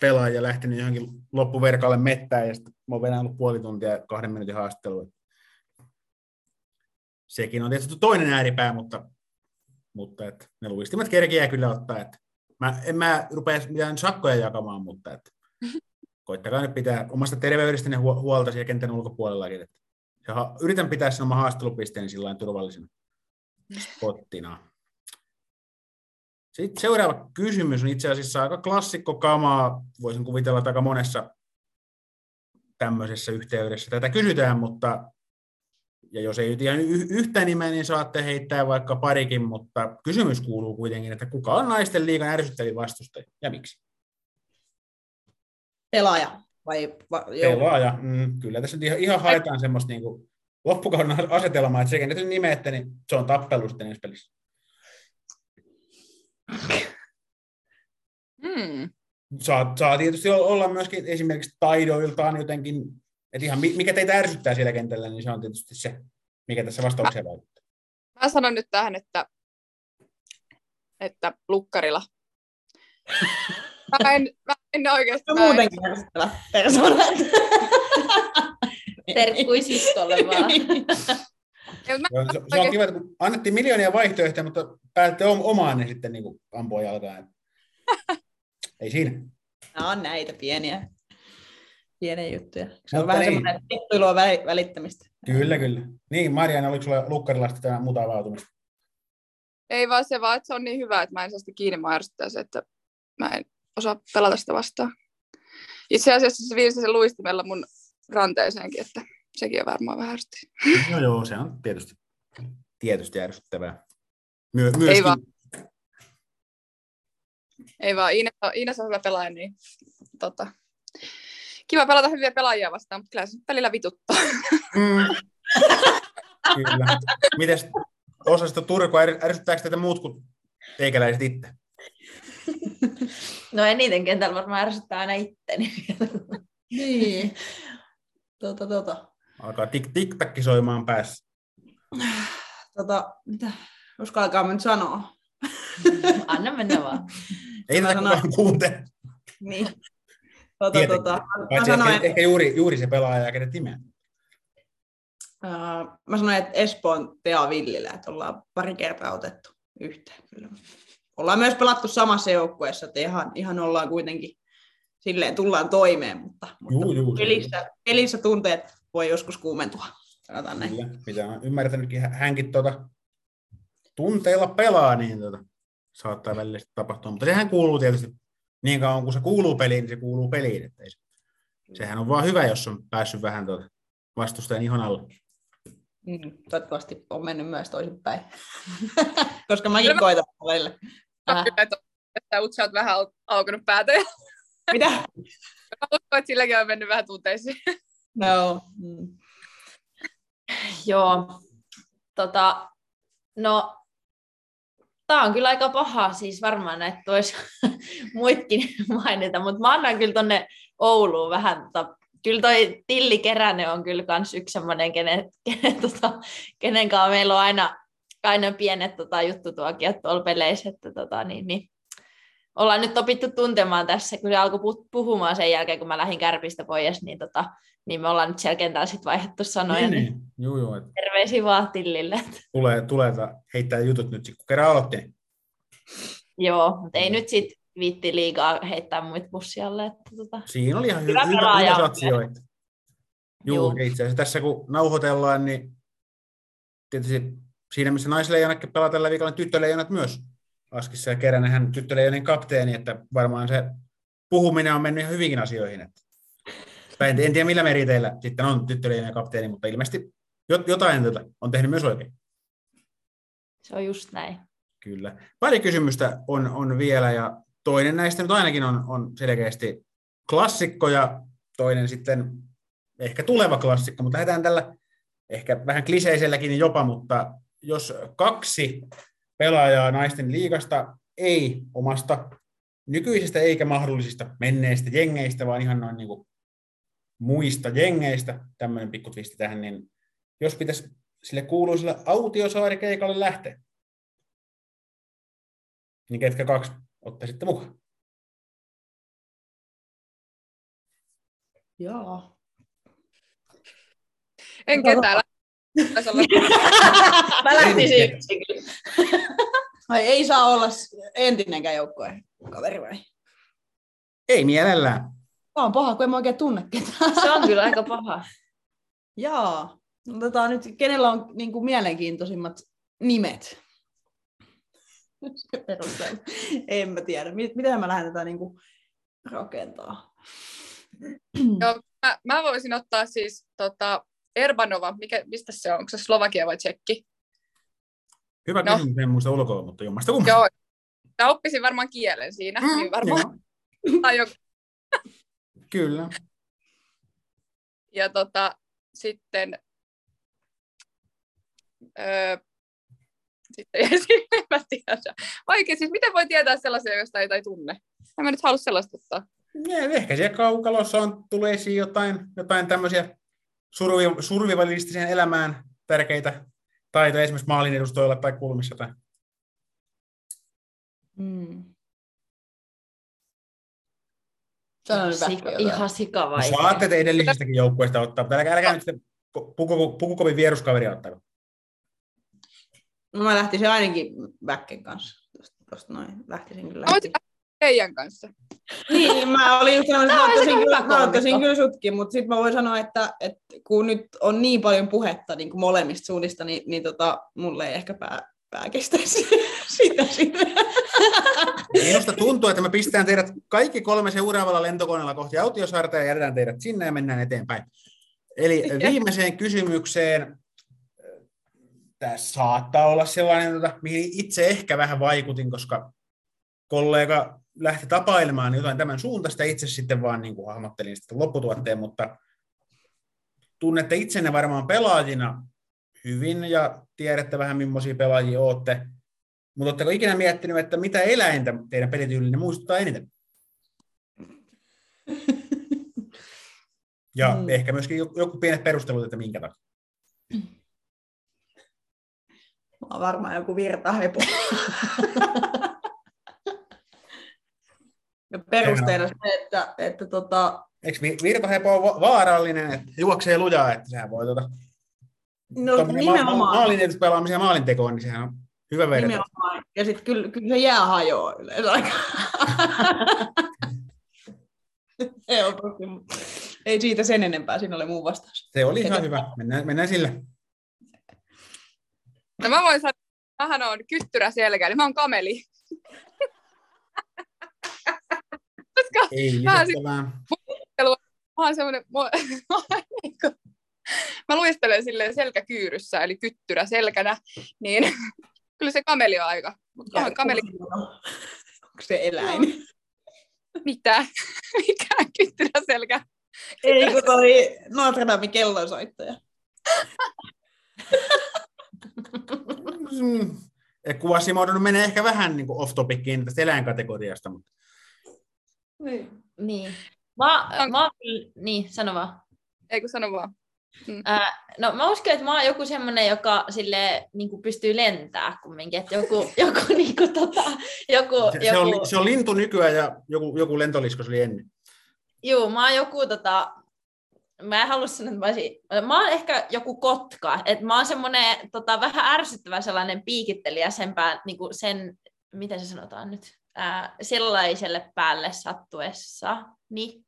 Speaker 1: pelaaja lähtenyt johonkin loppuverkalle mettään ja sitten mä oon ollut puoli tuntia kahden minuutin haastattelua. Sekin on tietysti toinen ääripää, mutta mutta et, ne luistimet kerkiää kyllä ottaa. Et mä, en mä rupea mitään sakkoja jakamaan, mutta et, koittakaa nyt pitää omasta terveydestäni huolta siellä kentän ulkopuolellakin. Et, ja yritän pitää sen oma haastattelupisteeni sillä turvallisena spottina. Sitten seuraava kysymys on itse asiassa aika klassikko kamaa. Voisin kuvitella, että aika monessa tämmöisessä yhteydessä tätä kysytään, mutta ja jos ei ihan yhtä nimeä, niin saatte heittää vaikka parikin, mutta kysymys kuuluu kuitenkin, että kuka on naisten liigan ärsyttävin vastustaja ja miksi?
Speaker 3: Pelaaja. Vai, va,
Speaker 1: Pelaaja, mm, kyllä tässä ihan, ihan haetaan semmoista niin kuin loppukauden asetelmaa, että sekä nyt nimeette, niin se on tappelu sitten ensi pelissä.
Speaker 2: Hmm.
Speaker 1: Saa, saa tietysti olla myöskin esimerkiksi taidoiltaan jotenkin, että ihan mikä teitä ärsyttää siellä kentällä, niin se on tietysti se, mikä tässä vastaukseen vaikuttaa.
Speaker 2: Mä sanon nyt tähän, että, että lukkarilla. Mä en, mä en oikeasti...
Speaker 3: No muutenkin ärsyttävä persoona.
Speaker 4: Terkkuisistolle vaan.
Speaker 1: se, se, on kiva, että annettiin miljoonia vaihtoehtoja, mutta päätte omaan, niin sitten niin ampua jalkaan. Ei siinä.
Speaker 3: Nämä on näitä pieniä, pieniä juttuja. Se on mutta vähän niin. semmoinen vittuilua välittämistä.
Speaker 1: Kyllä, kyllä. Niin, Marianne, oliko sulla lukkarilasta tämä mutavautumista?
Speaker 2: Ei vaan se vaan, että se on niin hyvä, että mä en saa sitä kiinni, mä se, että mä en osaa pelata sitä vastaan. Itse asiassa se viisi sen luistimella mun ranteeseenkin, että sekin on varmaan vähän
Speaker 1: No joo, se on tietysti, tietysti ärsyttävää. My- myöskin...
Speaker 2: Ei vaan, ei vaan, Ines on, Ines on hyvä pelaaja, niin tota, kiva pelata hyviä pelaajia vastaan, mutta kyllä se välillä vituttaa. Mm.
Speaker 1: kyllä. Mites osasta Turku, ärsyttääkö teitä muut kuin teikäläiset itse?
Speaker 4: No eniten kentällä varmaan ärsyttää aina itteni.
Speaker 3: niin. Tota, tota.
Speaker 1: Alkaa tik tik soimaan päässä.
Speaker 3: Tota, mitä? Uskalkaa nyt sanoa.
Speaker 4: Anna mennä vaan.
Speaker 1: Ei tätä kukaan kuuntele.
Speaker 3: Niin. Tota, tota,
Speaker 1: mä sanoin, ehkä, ehkä juuri, juuri se pelaaja, kenet nimeä.
Speaker 3: Uh, mä sanoin, että Espoon Tea Villillä, että ollaan pari kertaa otettu yhteen. Kyllä. Ollaan myös pelattu samassa joukkueessa, että ihan, ihan ollaan kuitenkin silleen tullaan toimeen, mutta,
Speaker 1: juu, juu,
Speaker 3: pelissä, pelissä tunteet voi joskus kuumentua. Sanotaan näin.
Speaker 1: Kyllä, mitä on ymmärtänytkin, hänkin tuota, tunteilla pelaa, niin tuota, saattaa välillä tapahtua. Mutta sehän kuuluu tietysti, niin kauan kun se kuuluu peliin, niin se kuuluu peliin. Että ei se, sehän on vaan hyvä, jos on päässyt vähän tuota vastustajan ihon alle.
Speaker 3: Mm, toivottavasti on mennyt myös toisinpäin. Koska mäkin koitan välillä.
Speaker 2: Että Utsa on vähän aukenut päätä.
Speaker 3: Mitä?
Speaker 2: Mä uskon, että silläkin on mennyt vähän tunteisiin.
Speaker 3: No. Mm.
Speaker 4: Joo. Tota, no, tämä on kyllä aika paha, siis varmaan että voisi muitkin mainita, mutta mä annan kyllä tonne Ouluun vähän, tota, kyllä toi Tilli Keränen on kyllä kans yksi semmoinen, kenen, kenen, tota, kenen kanssa meillä on aina, aina pienet tota, juttutuokiot tuolla peleissä, että tota, niin, niin, ollaan nyt opittu tuntemaan tässä, kun se alkoi puhumaan sen jälkeen, kun mä lähdin kärpistä pois, niin, tota, niin me ollaan nyt siellä kentällä sitten vaihdettu sanoja. Niin, niin.
Speaker 1: Juu, juu,
Speaker 4: terveisiä vaan Tillille.
Speaker 1: Tulee, tulee heittää jutut nyt, kun kerran aloitti.
Speaker 4: Joo, mutta ei nyt sitten viitti liikaa heittää muita bussialle. Että, tota,
Speaker 1: Siinä oli ihan hyvä, hyvä, hyvä satsioita. Juu, itse asiassa tässä kun nauhoitellaan, niin tietysti siinä, missä naisleijonatkin pelaa tällä viikolla, niin tyttöleijonat myös Askissa ja Keränen hän tyttöleijonin kapteeni, että varmaan se puhuminen on mennyt ihan hyvinkin asioihin. Että. En, en tiedä millä meriteillä sitten on tyttöleijonin kapteeni, mutta ilmeisesti jotain tätä on tehnyt myös oikein.
Speaker 4: Se on just näin.
Speaker 1: Kyllä. Pari kysymystä on, on vielä ja toinen näistä nyt ainakin on, on selkeästi klassikko ja toinen sitten ehkä tuleva klassikko, mutta lähdetään tällä ehkä vähän kliseiselläkin jopa, mutta jos kaksi pelaajaa naisten liigasta, ei omasta nykyisestä eikä mahdollisista menneistä jengeistä, vaan ihan noin niin kuin muista jengeistä, tämmöinen pikku twisti tähän, niin jos pitäisi sille kuuluiselle autiosaarikeikalle lähteä, niin ketkä kaksi ottaisitte mukaan?
Speaker 3: Joo.
Speaker 2: En ketään.
Speaker 4: Mä lähtisin yksin
Speaker 3: Ai ei saa olla entinenkään joukkueen kaveri vai?
Speaker 1: Ei mielellään.
Speaker 3: Tämä on paha, kun en mä oikein tunne ketään.
Speaker 4: Se on kyllä aika paha.
Speaker 3: Jaa. No, tota, nyt, kenellä on niin kuin, mielenkiintoisimmat nimet? En mä tiedä. Mi- Miten mä lähden tätä niin kuin, rakentaa?
Speaker 2: Joo, mä, mä voisin ottaa siis tota, Erbanova, mikä, mistä se on? Onko se Slovakia vai Tsekki?
Speaker 1: Hyvä
Speaker 2: No.
Speaker 1: kysymys, en muista ulkoa, mutta jommasta kummasta.
Speaker 2: Joo, mä oppisin varmaan kielen siinä, mm, niin varmaan tai joku.
Speaker 1: kyllä.
Speaker 2: Ja tota, sitten, öö, sitten jäi en mä tiedä. Oikein, siis miten voi tietää sellaisia, joista ei tai tunne? En mä nyt halua sellaista ottaa.
Speaker 1: Ja ehkä siellä kaukalossa on, tulee esiin jotain, jotain tämmöisiä survi, survivalistiseen elämään tärkeitä taitoja, esimerkiksi maalin edustoilla tai kulmissa. Tai...
Speaker 3: Mm. Sano nyt
Speaker 4: Sika, ihan
Speaker 1: No,
Speaker 4: sikavaikea.
Speaker 1: saatte te edellisistäkin joukkueista ottaa, mutta älkää, älkää nyt sitten puku, pukukovin vieruskaveria ottaa.
Speaker 3: No mä lähtisin ainakin Väkken kanssa. Tosta noin. Lähtisin kyllä.
Speaker 2: Lähteä teidän kanssa.
Speaker 3: Niin, mä olin just
Speaker 4: Tää
Speaker 3: että ottaisin, kyllä, mä ottaisin kyllä sutkin, mutta sitten mä voin sanoa, että, että kun nyt on niin paljon puhetta niin kuin molemmista suunnista, niin, niin tota, mulle ei ehkä pää, pää kestäisi sitä sitten.
Speaker 1: Minusta tuntuu, että me pistetään teidät kaikki kolme seuraavalla lentokoneella kohti Autiosaarta ja jätetään teidät sinne ja mennään eteenpäin. Eli viimeiseen kysymykseen. Tässä saattaa olla sellainen, tota, mihin itse ehkä vähän vaikutin, koska kollega lähti tapailemaan jotain tämän suuntaista, itse sitten vaan niin kuin hahmottelin sitten lopputuotteen, mutta tunnette itsenne varmaan pelaajina hyvin ja tiedätte vähän, millaisia pelaajia olette. Mutta oletteko ikinä miettinyt, että mitä eläintä teidän pelityylinen muistuttaa eniten? Ja
Speaker 3: Mm.
Speaker 1: ehkä myöskin joku, joku pienet perustelut, että minkä takia.
Speaker 3: Mä oon varmaan joku virtahepo. ja perusteena se, että, että tota,
Speaker 1: Eikö vi- virtahepo on va- vaarallinen, että juoksee lujaa, että sehän voi tuota,
Speaker 3: no
Speaker 1: tommonen ma- ma-
Speaker 3: nimenomaan.
Speaker 1: maalin pelaamisen ja maalintekoon, niin sehän on hyvä verta.
Speaker 3: Nimenomaan. Ja sitten kyllä, kyllä se jää hajoaa yleensä aika. Helposti, ei siitä sen enempää, siinä oli muu vastaus.
Speaker 1: Se oli ihan hyvä. Mennään, mennään sillä.
Speaker 2: No mä voin sanoa, että mähän on kyttyrä selkä, niin mä oon kameli. Koska
Speaker 1: Ei
Speaker 2: Vähän mä oon semmoinen, mä, mä, niinku- mä luistelen silleen selkäkyyryssä, eli kyttyrä selkänä, niin kyllä se kameli on aika. Mutta kameli
Speaker 3: Onko se eläin?
Speaker 2: mitä? Mikä kyttyrä selkä?
Speaker 3: Ei, kun toi Notre Damein kellonsoittaja.
Speaker 1: Mm. Ja Kuvasimoodon menee ehkä vähän niin kuin off-topiciin tästä eläinkategoriasta, mutta
Speaker 4: Niin. Mä, mä, oon kyllä- niin, sano vaan.
Speaker 2: Ei kun sano vaan.
Speaker 4: Ää, no mä uskon, että mä oon joku semmoinen, joka sille niin pystyy lentää kumminkin. Että joku, joku, niin kuin, tota, joku,
Speaker 1: se, se,
Speaker 4: joku,
Speaker 1: on, se on lintu nykyään ja joku, joku lentolisko se oli ennen.
Speaker 4: Juu, mä oon joku, tota, mä en halua sanoa, että mä olisin, mä oon ehkä joku kotka, että mä oon semmoinen tota, vähän ärsyttävä sellainen piikittelijä sen, pää, niin kuin sen miten se sanotaan nyt, ää, sellaiselle päälle sattuessa, niin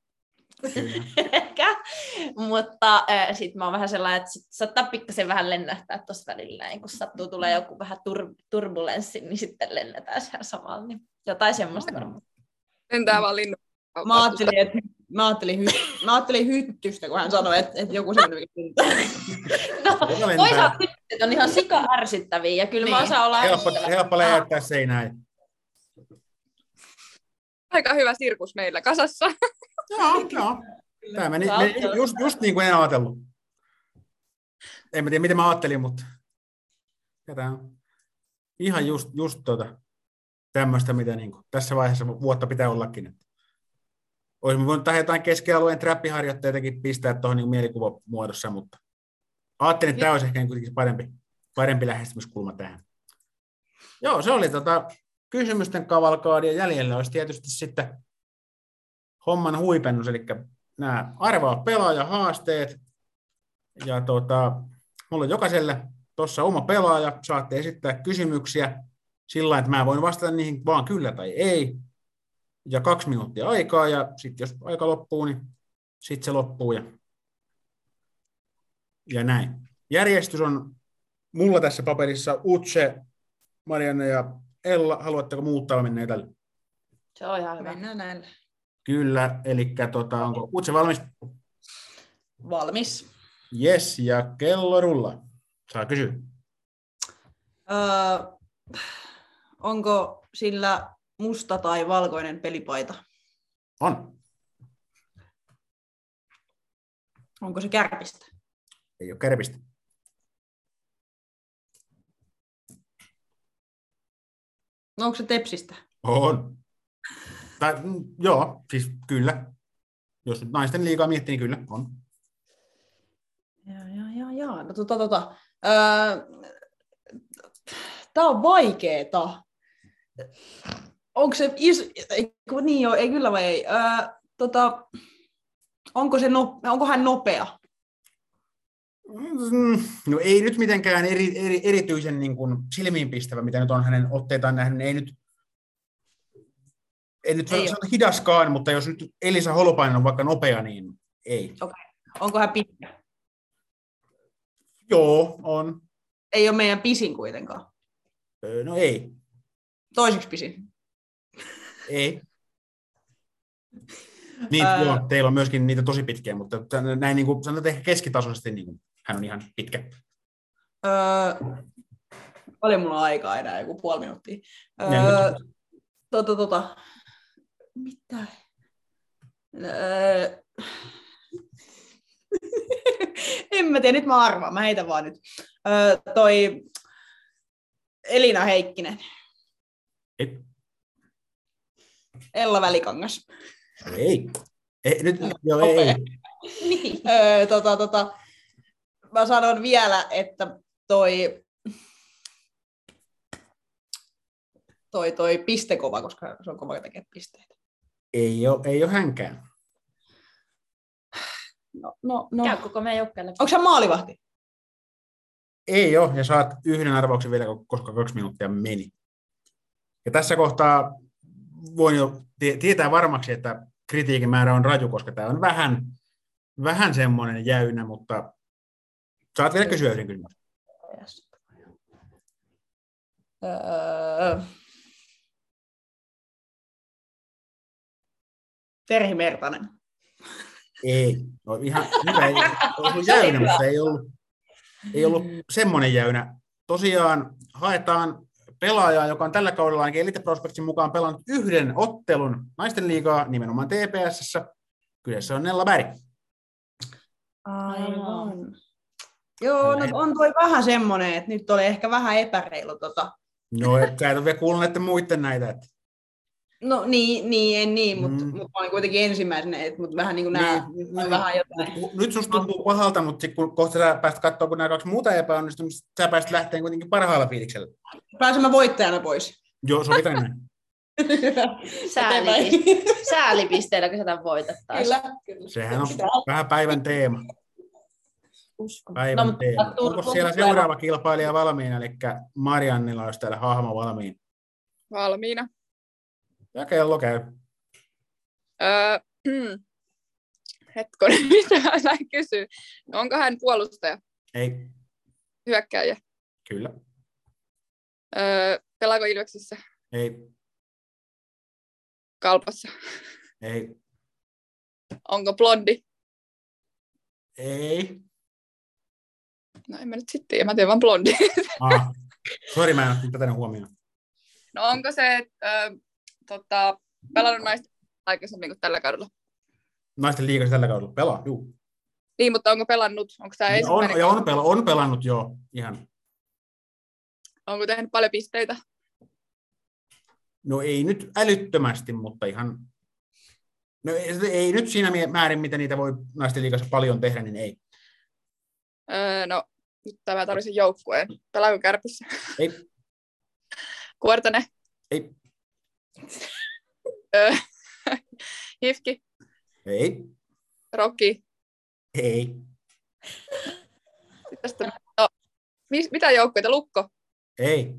Speaker 4: ehkä, mutta sitten mä oon vähän sellainen, että sit saattaa pikkasen vähän lennähtää tuossa välillä, näin, kun sattuu tulee joku vähän tur- turbulenssi, niin sitten lennetään siellä samalla, niin jotain semmoista varmaan.
Speaker 2: Lentää vaan linnu.
Speaker 3: Mä ajattelin, että mä ajattelin, hy- mä ajattelin hyttystä, kun hän sanoi, että, että joku semmoinen, mikä
Speaker 4: No,
Speaker 1: Joka lentää.
Speaker 4: toisaalta tyttöt on ihan sika ärsyttäviä, ja kyllä niin. mä osaan olla
Speaker 1: Helppo, helppo läjäyttää seinään.
Speaker 2: Aika hyvä sirkus meillä kasassa.
Speaker 1: Joo, joo. Tämä meni, meni just, just niin kuin en ajatellut. En mä tiedä, miten mä ajattelin, mutta ja tämä on ihan just, just tota, tämmöistä, mitä niin kuin tässä vaiheessa vuotta pitää ollakin. Että Olisimme voinut tähän jotain keskialueen trappiharjoitteitakin pistää tuohon niin mielikuvamuodossa, mutta ajattelin, että tämä olisi ehkä niin kuitenkin parempi, parempi lähestymiskulma tähän. Joo, se oli tota, kysymysten kavalkaadi ja jäljellä olisi tietysti sitten homman huipennus, eli nämä arvaa pelaajahaasteet. Ja tota, mulla on jokaiselle tuossa oma pelaaja, saatte esittää kysymyksiä. sillä että mä voin vastata niihin vaan kyllä tai ei, ja kaksi minuuttia aikaa, ja sitten jos aika loppuu, niin sitten se loppuu, ja, ja näin. Järjestys on mulla tässä paperissa Utse, Marianne ja Ella. Haluatteko muuttaa mennä tälle?
Speaker 4: Se on ihan hyvä.
Speaker 3: Mennään näillä.
Speaker 1: Kyllä, eli tota, onko Utse valmis?
Speaker 3: Valmis.
Speaker 1: Yes, ja kello rulla. Saa kysyä.
Speaker 3: Öö, onko sillä musta tai valkoinen pelipaita?
Speaker 1: On.
Speaker 3: Onko se kärpistä?
Speaker 1: Ei ole kärpistä.
Speaker 3: No, onko se tepsistä?
Speaker 1: On. Tai, mm, joo, siis kyllä. Jos nyt naisten liikaa miettii, niin kyllä, on.
Speaker 3: Jaa, jaa, jaa, jaa. No, tota, tota. Öö, Tämä on vaikeeta. Onko se is... ei, kun niin joo, ei kyllä vai ei. Öö, tota, onko, se no... onko hän nopea?
Speaker 1: Mm, No ei nyt mitenkään eri, eri, erityisen niin kuin silmiinpistävä, mitä nyt on hänen otteitaan nähnyt. Ei nyt, ei nyt
Speaker 3: Ei
Speaker 1: sanota hidaskaan, mutta jos nyt Elisa Holopainen on vaikka nopea, niin ei.
Speaker 3: Onko hän pitkä?
Speaker 1: Joo, on.
Speaker 3: Ei ole meidän pisin kuitenkaan.
Speaker 1: Öö, No ei.
Speaker 3: Toiseksi pisin.
Speaker 1: Ei. Niin,
Speaker 3: Ää-
Speaker 1: joo, teillä on myöskin niitä tosi pitkiä, mutta näin niin kuin, sanotaan ehkä keskitasoisesti niin kuin, hän on ihan pitkä.
Speaker 3: Öö, paljon mulla on aikaa enää, joku puoli minuuttia. Öö, tota, tota. Mitä? Öö, en mä tiedä, nyt mä arvaan, mä heitän vaan nyt. Öö, toi Elina Heikkinen,
Speaker 1: Ei.
Speaker 3: Ella Välikangas.
Speaker 1: Ei. ei nyt, joo, ei, ei.
Speaker 3: Niin. Öö, tota, tota, mä sanon vielä, että toi, toi, toi pistekova, koska se on kova tekee pisteitä.
Speaker 1: Ei ole, ei ole hänkään.
Speaker 3: No, no, no.
Speaker 4: Käy koko meidän joukkueelle.
Speaker 3: Onko se maalivahti?
Speaker 1: Ei ole, ja saat yhden arvauksen vielä, koska kaksi minuuttia meni. Ja tässä kohtaa voin jo tie- tietää varmaksi, että kritiikin määrä on raju, koska tämä on vähän, vähän semmoinen jäynä, mutta saat vielä kysyä yhden kysymyksen.
Speaker 3: Öö... Terhi Mertanen.
Speaker 1: Ei. No ihan hyvä, ei, ollut jäynä, mutta ei ollut, ei ollut semmoinen jäynä. Tosiaan haetaan pelaajaa, joka on tällä kaudella ainakin Elite Prospectsin mukaan pelannut yhden ottelun naisten liigaa nimenomaan TPSssä. Kyseessä on Nella Berg.
Speaker 3: Aivan. Joo, no on toi vähän semmoinen, että nyt oli ehkä vähän epäreilu. Tota.
Speaker 1: No, et, sä et ole vielä kuullut näiden muiden näitä. Että...
Speaker 3: No niin, niin en niin, mutta
Speaker 1: Mm.
Speaker 3: mut mä olin kuitenkin ensimmäisenä, että mut vähän niin kuin nämä,
Speaker 1: Niin,
Speaker 3: niin, vähän jotain.
Speaker 1: Nyt susta tuntuu pahalta, mutta sit kun kohta sä pääst katsoa, kun nämä kaksi muuta epäonnistuu, niin sä pääst lähteen kuitenkin parhaalla fiiliksellä.
Speaker 3: Pääsen mä voittajana pois.
Speaker 1: Joo, sovitaan näin.
Speaker 4: Säälipiste- Säälipisteellä, kun sä tämän voitat taas.
Speaker 3: Kyllä, kyllä.
Speaker 1: Sehän on vähän päivän teema.
Speaker 4: Uskon. Mutta
Speaker 1: teema.
Speaker 4: Tur-
Speaker 1: Onko siellä seuraava kilpailija valmiina, eli Mariannilla olisi täällä hahmo valmiin.
Speaker 2: Valmiina.
Speaker 1: Ja kello käy.
Speaker 2: Öö, hetkonen, mitä näin kysyä? No, onko hän puolustaja,
Speaker 1: Ei,
Speaker 2: hyökkääjä?
Speaker 1: kyllä.
Speaker 2: Öö, pelaako Ilveksissä,
Speaker 1: Ei,
Speaker 2: Kalpassa?
Speaker 1: ei,
Speaker 2: Onko blondi?
Speaker 1: ei.
Speaker 2: No en mä nyt sitten tiedä, mä teen vaan blondi.
Speaker 1: Ah, sori, mä en ottanut tätä huomioon.
Speaker 2: No onko se öö, tota, pelannut naista aikaisemmin kuin tällä kaudella?
Speaker 1: Naisten liigassa tällä kaudella pelaa, juu.
Speaker 2: Niin, mutta onko pelannut? Onko tämä
Speaker 1: Ja on, ja on, pela, on pelannut jo ihan.
Speaker 2: Onko tehnyt paljon pisteitä?
Speaker 1: No ei nyt älyttömästi, mutta ihan... No ei, ei nyt siinä määrin, mitä niitä voi naisten liigassa paljon tehdä, niin ei.
Speaker 2: Öö, no, nyt tämä tarvitsen joukkueen. Pelaako Kärpissä?
Speaker 1: Ei,
Speaker 2: Kuortane?
Speaker 1: ei,
Speaker 2: Hifki?
Speaker 1: ei,
Speaker 2: Rocky?
Speaker 1: ei,
Speaker 2: Sitten tästä, no, mis, mitä joukkueita? Lukko?
Speaker 1: ei,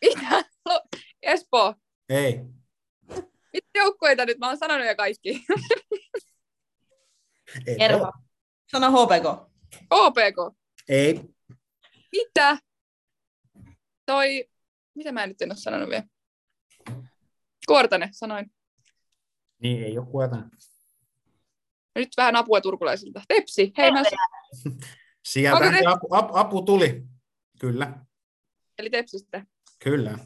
Speaker 2: Mitä? No, Espoo.
Speaker 1: Ei.
Speaker 2: Mitä joukkueita nyt? Mä oon sanonut jo kaikki.
Speaker 4: Erva.
Speaker 3: Sano HPK.
Speaker 2: OPK.
Speaker 1: Ei.
Speaker 2: Mitä? Toi, mitä mä nyt en ole sanonut vielä? Kuortane, sanoin.
Speaker 1: Niin, ei ole kuotan.
Speaker 2: Nyt vähän apua turkulaisilta. Tepsi, hei mä
Speaker 1: Sieltä
Speaker 2: te-
Speaker 1: apu, apu, apu, tuli. Kyllä,
Speaker 2: eli Tepsistä.
Speaker 1: kyllä.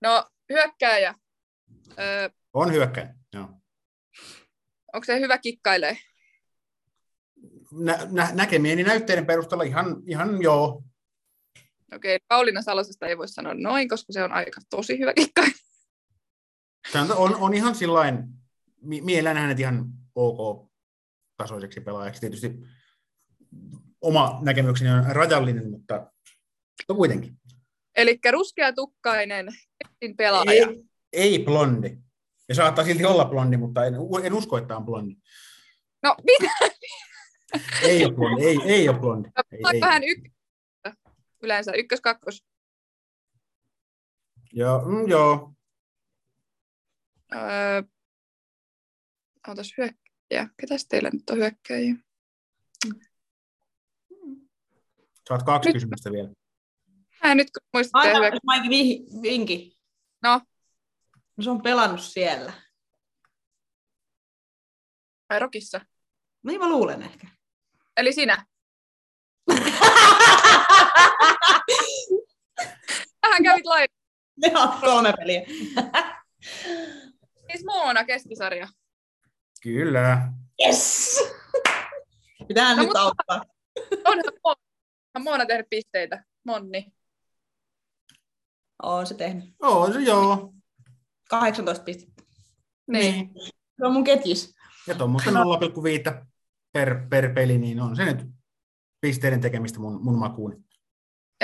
Speaker 2: No, hyökkääjä. Öö,
Speaker 1: On hyökkäin. Joo.
Speaker 2: onko se hyvä kikkailee?
Speaker 1: Nä, nä, näkemieni näytteiden perusteella ihan, ihan joo.
Speaker 2: Okei, Pauliina Salosesta ei voi sanoa noin, koska se on aika tosi hyvä.
Speaker 1: Se on, on, ihan sillain, mi- mielellään hänet ihan ok-tasoiseksi pelaajaksi. Tietysti oma näkemykseni on rajallinen, mutta, mutta kuitenkin.
Speaker 2: Eli ruskeatukkainen pelaaja.
Speaker 1: Ei, ei blondi. Ja saattaa silti olla blondi, mutta en, en usko, että on blondi.
Speaker 2: No, mitä?
Speaker 1: Ei ole blondi, ei, ei ole blondi. Ei,
Speaker 2: Olet
Speaker 1: ei.
Speaker 2: vähän ykkös. Yleensä ykkös, kakkos.
Speaker 1: Joo, mm, joo.
Speaker 2: Öö, otas hyökkäjä. Ketäs teillä nyt on hyökkäjiä?
Speaker 1: Saat kaksi
Speaker 2: Nyt-
Speaker 1: kysymystä vielä.
Speaker 2: Mä en nyt muista teidän
Speaker 3: Anna
Speaker 2: hyökkäjä.
Speaker 3: Maiki vi- vinki.
Speaker 2: No.
Speaker 3: no. se on pelannut siellä.
Speaker 2: Ai Rokissa.
Speaker 3: Niin mä luulen ehkä.
Speaker 2: Eli sinä. Vähän kävit lain.
Speaker 3: Joo, kolme peliä.
Speaker 2: Siis Moona keskisarja.
Speaker 1: Kyllä.
Speaker 3: Yes! Pitää
Speaker 2: No,
Speaker 3: nyt
Speaker 2: mutta-
Speaker 3: auttaa.
Speaker 2: Onhan Moona, Moona tehnyt pisteitä. Monni.
Speaker 3: On se tehnyt.
Speaker 1: Oo, se joo.
Speaker 3: 18 pistettä.
Speaker 2: Niin.
Speaker 3: Se on mun ketjis.
Speaker 1: Ja tuommoista 0,5 per, per peli, niin on se nyt pisteiden tekemistä mun, mun makuuni.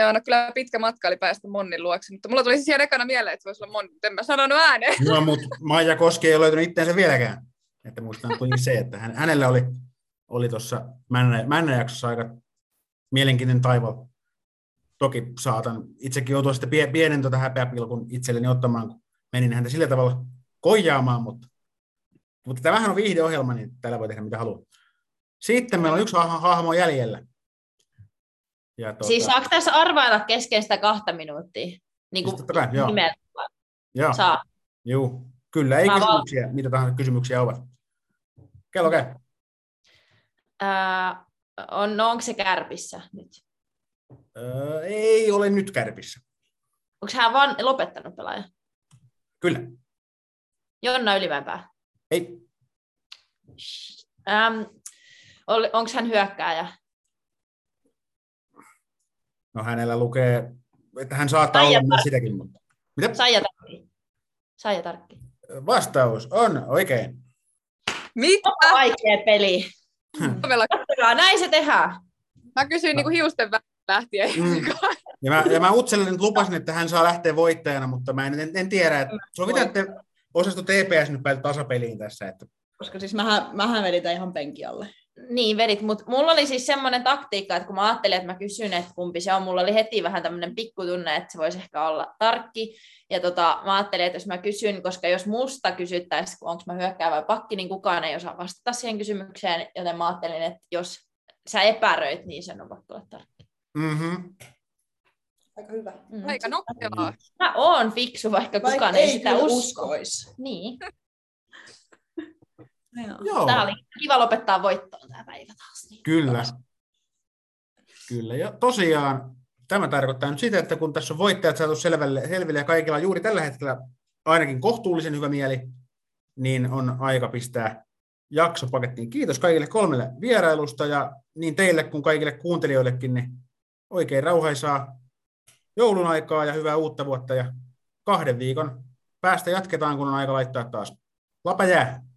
Speaker 2: Joo, no kyllä pitkä matka oli päästä Monnin luokse, mutta mulla tuli siis ihan ekana mieleen, että se voisi olla Monni, mutta en mä sanonut ääneen.
Speaker 1: No, mutta Maija Koski ei ole löytänyt itseänsä vieläkään. Että muistan kuitenkin se, että hän, hänellä oli, oli tuossa männä, männäjaksossa aika mielenkiintoinen taival. Toki saatan itsekin joutua sitten pie, pienen tuota häpeäpilkun itselleni ottamaan, kun menin häntä sillä tavalla koijaamaan, mutta, mutta tämähän on viihdeohjelma, niin täällä voi tehdä mitä haluaa. Sitten meillä on yksi hah- hahmo jäljellä. Ja tuota,
Speaker 4: Siis saako tässä arvailla kesken sitä kahta minuuttia? Niin
Speaker 1: siis
Speaker 4: kuin
Speaker 1: totta kai, joo, joo,
Speaker 4: saa.
Speaker 1: juu, kyllä, ei
Speaker 4: Mä val-
Speaker 1: kysymyksiä, mitä tahansa kysymyksiä ovat. Kello käy.
Speaker 4: Ää, on, no onko se kärpissä nyt?
Speaker 1: Öö, ei ole nyt kärpissä.
Speaker 4: Onko hän vaan lopettanut pelaaja?
Speaker 1: Kyllä.
Speaker 4: Jonna Ylimäenpää.
Speaker 1: Ei.
Speaker 4: Ähm, onko hän hyökkääjä?
Speaker 1: No hänellä lukee, että hän saattaa
Speaker 4: Ai,
Speaker 1: olla myös sitäkin, mutta... Mitä?
Speaker 4: Saija Tarkki. Saija Tarkki.
Speaker 1: Vastaus on oikein.
Speaker 2: Mitä?
Speaker 4: Vaikea peli.
Speaker 2: Todella.
Speaker 4: Katsokaa, näin se tehdään.
Speaker 2: Mä kysyin niinku hiusten vä- lähtien.
Speaker 1: Mm. Ja mä, ja mä Utselle nyt lupasin, että hän saa lähteä voittajana, mutta mä en, en, en tiedä, että sovitaan, että osasto TPS nyt päälle tasapeliin tässä. Että...
Speaker 3: Koska siis mähän, mähän vedin tämän ihan penki alle.
Speaker 4: Niin, vedit, mutta mulla oli siis semmoinen taktiikka, että kun mä ajattelin, että mä kysyn, että kumpi se on, mulla oli heti vähän tämmöinen pikkutunne, että se voisi ehkä olla tarkki. Ja tota, mä ajattelin, että jos mä kysyn, koska jos musta kysyttäisiin, onko mä hyökkää vai pakki, niin kukaan ei osaa vastata siihen kysymykseen, joten mä ajattelin, että jos sä epäröit, niin sen on pakko olla tarkki.
Speaker 1: Mm-hmm.
Speaker 3: Aika hyvä.
Speaker 4: Mm.
Speaker 2: Aika nokkevaa.
Speaker 4: Mä oon fiksu, vaikka kukaan ei, sitä
Speaker 3: kyllä
Speaker 4: usko.
Speaker 3: uskois.
Speaker 4: Niin.
Speaker 3: Joo.
Speaker 1: Joo,
Speaker 4: Tää oli kiva lopettaa voittoon tämä päivä taas. Niin.
Speaker 1: kyllä. Kyllä, ja tosiaan tämä tarkoittaa nyt sitä, että kun tässä on voittajat saatu selvälle, selville ja kaikilla on juuri tällä hetkellä ainakin kohtuullisen hyvä mieli, niin on aika pistää jakso pakettiin. Kiitos kaikille kolmelle vierailusta ja niin teille kuin kaikille kuuntelijoillekin, niin oikein rauhaisaa joulun aikaa ja hyvää uutta vuotta ja kahden viikon päästä jatketaan, kun on aika laittaa taas lapa jää.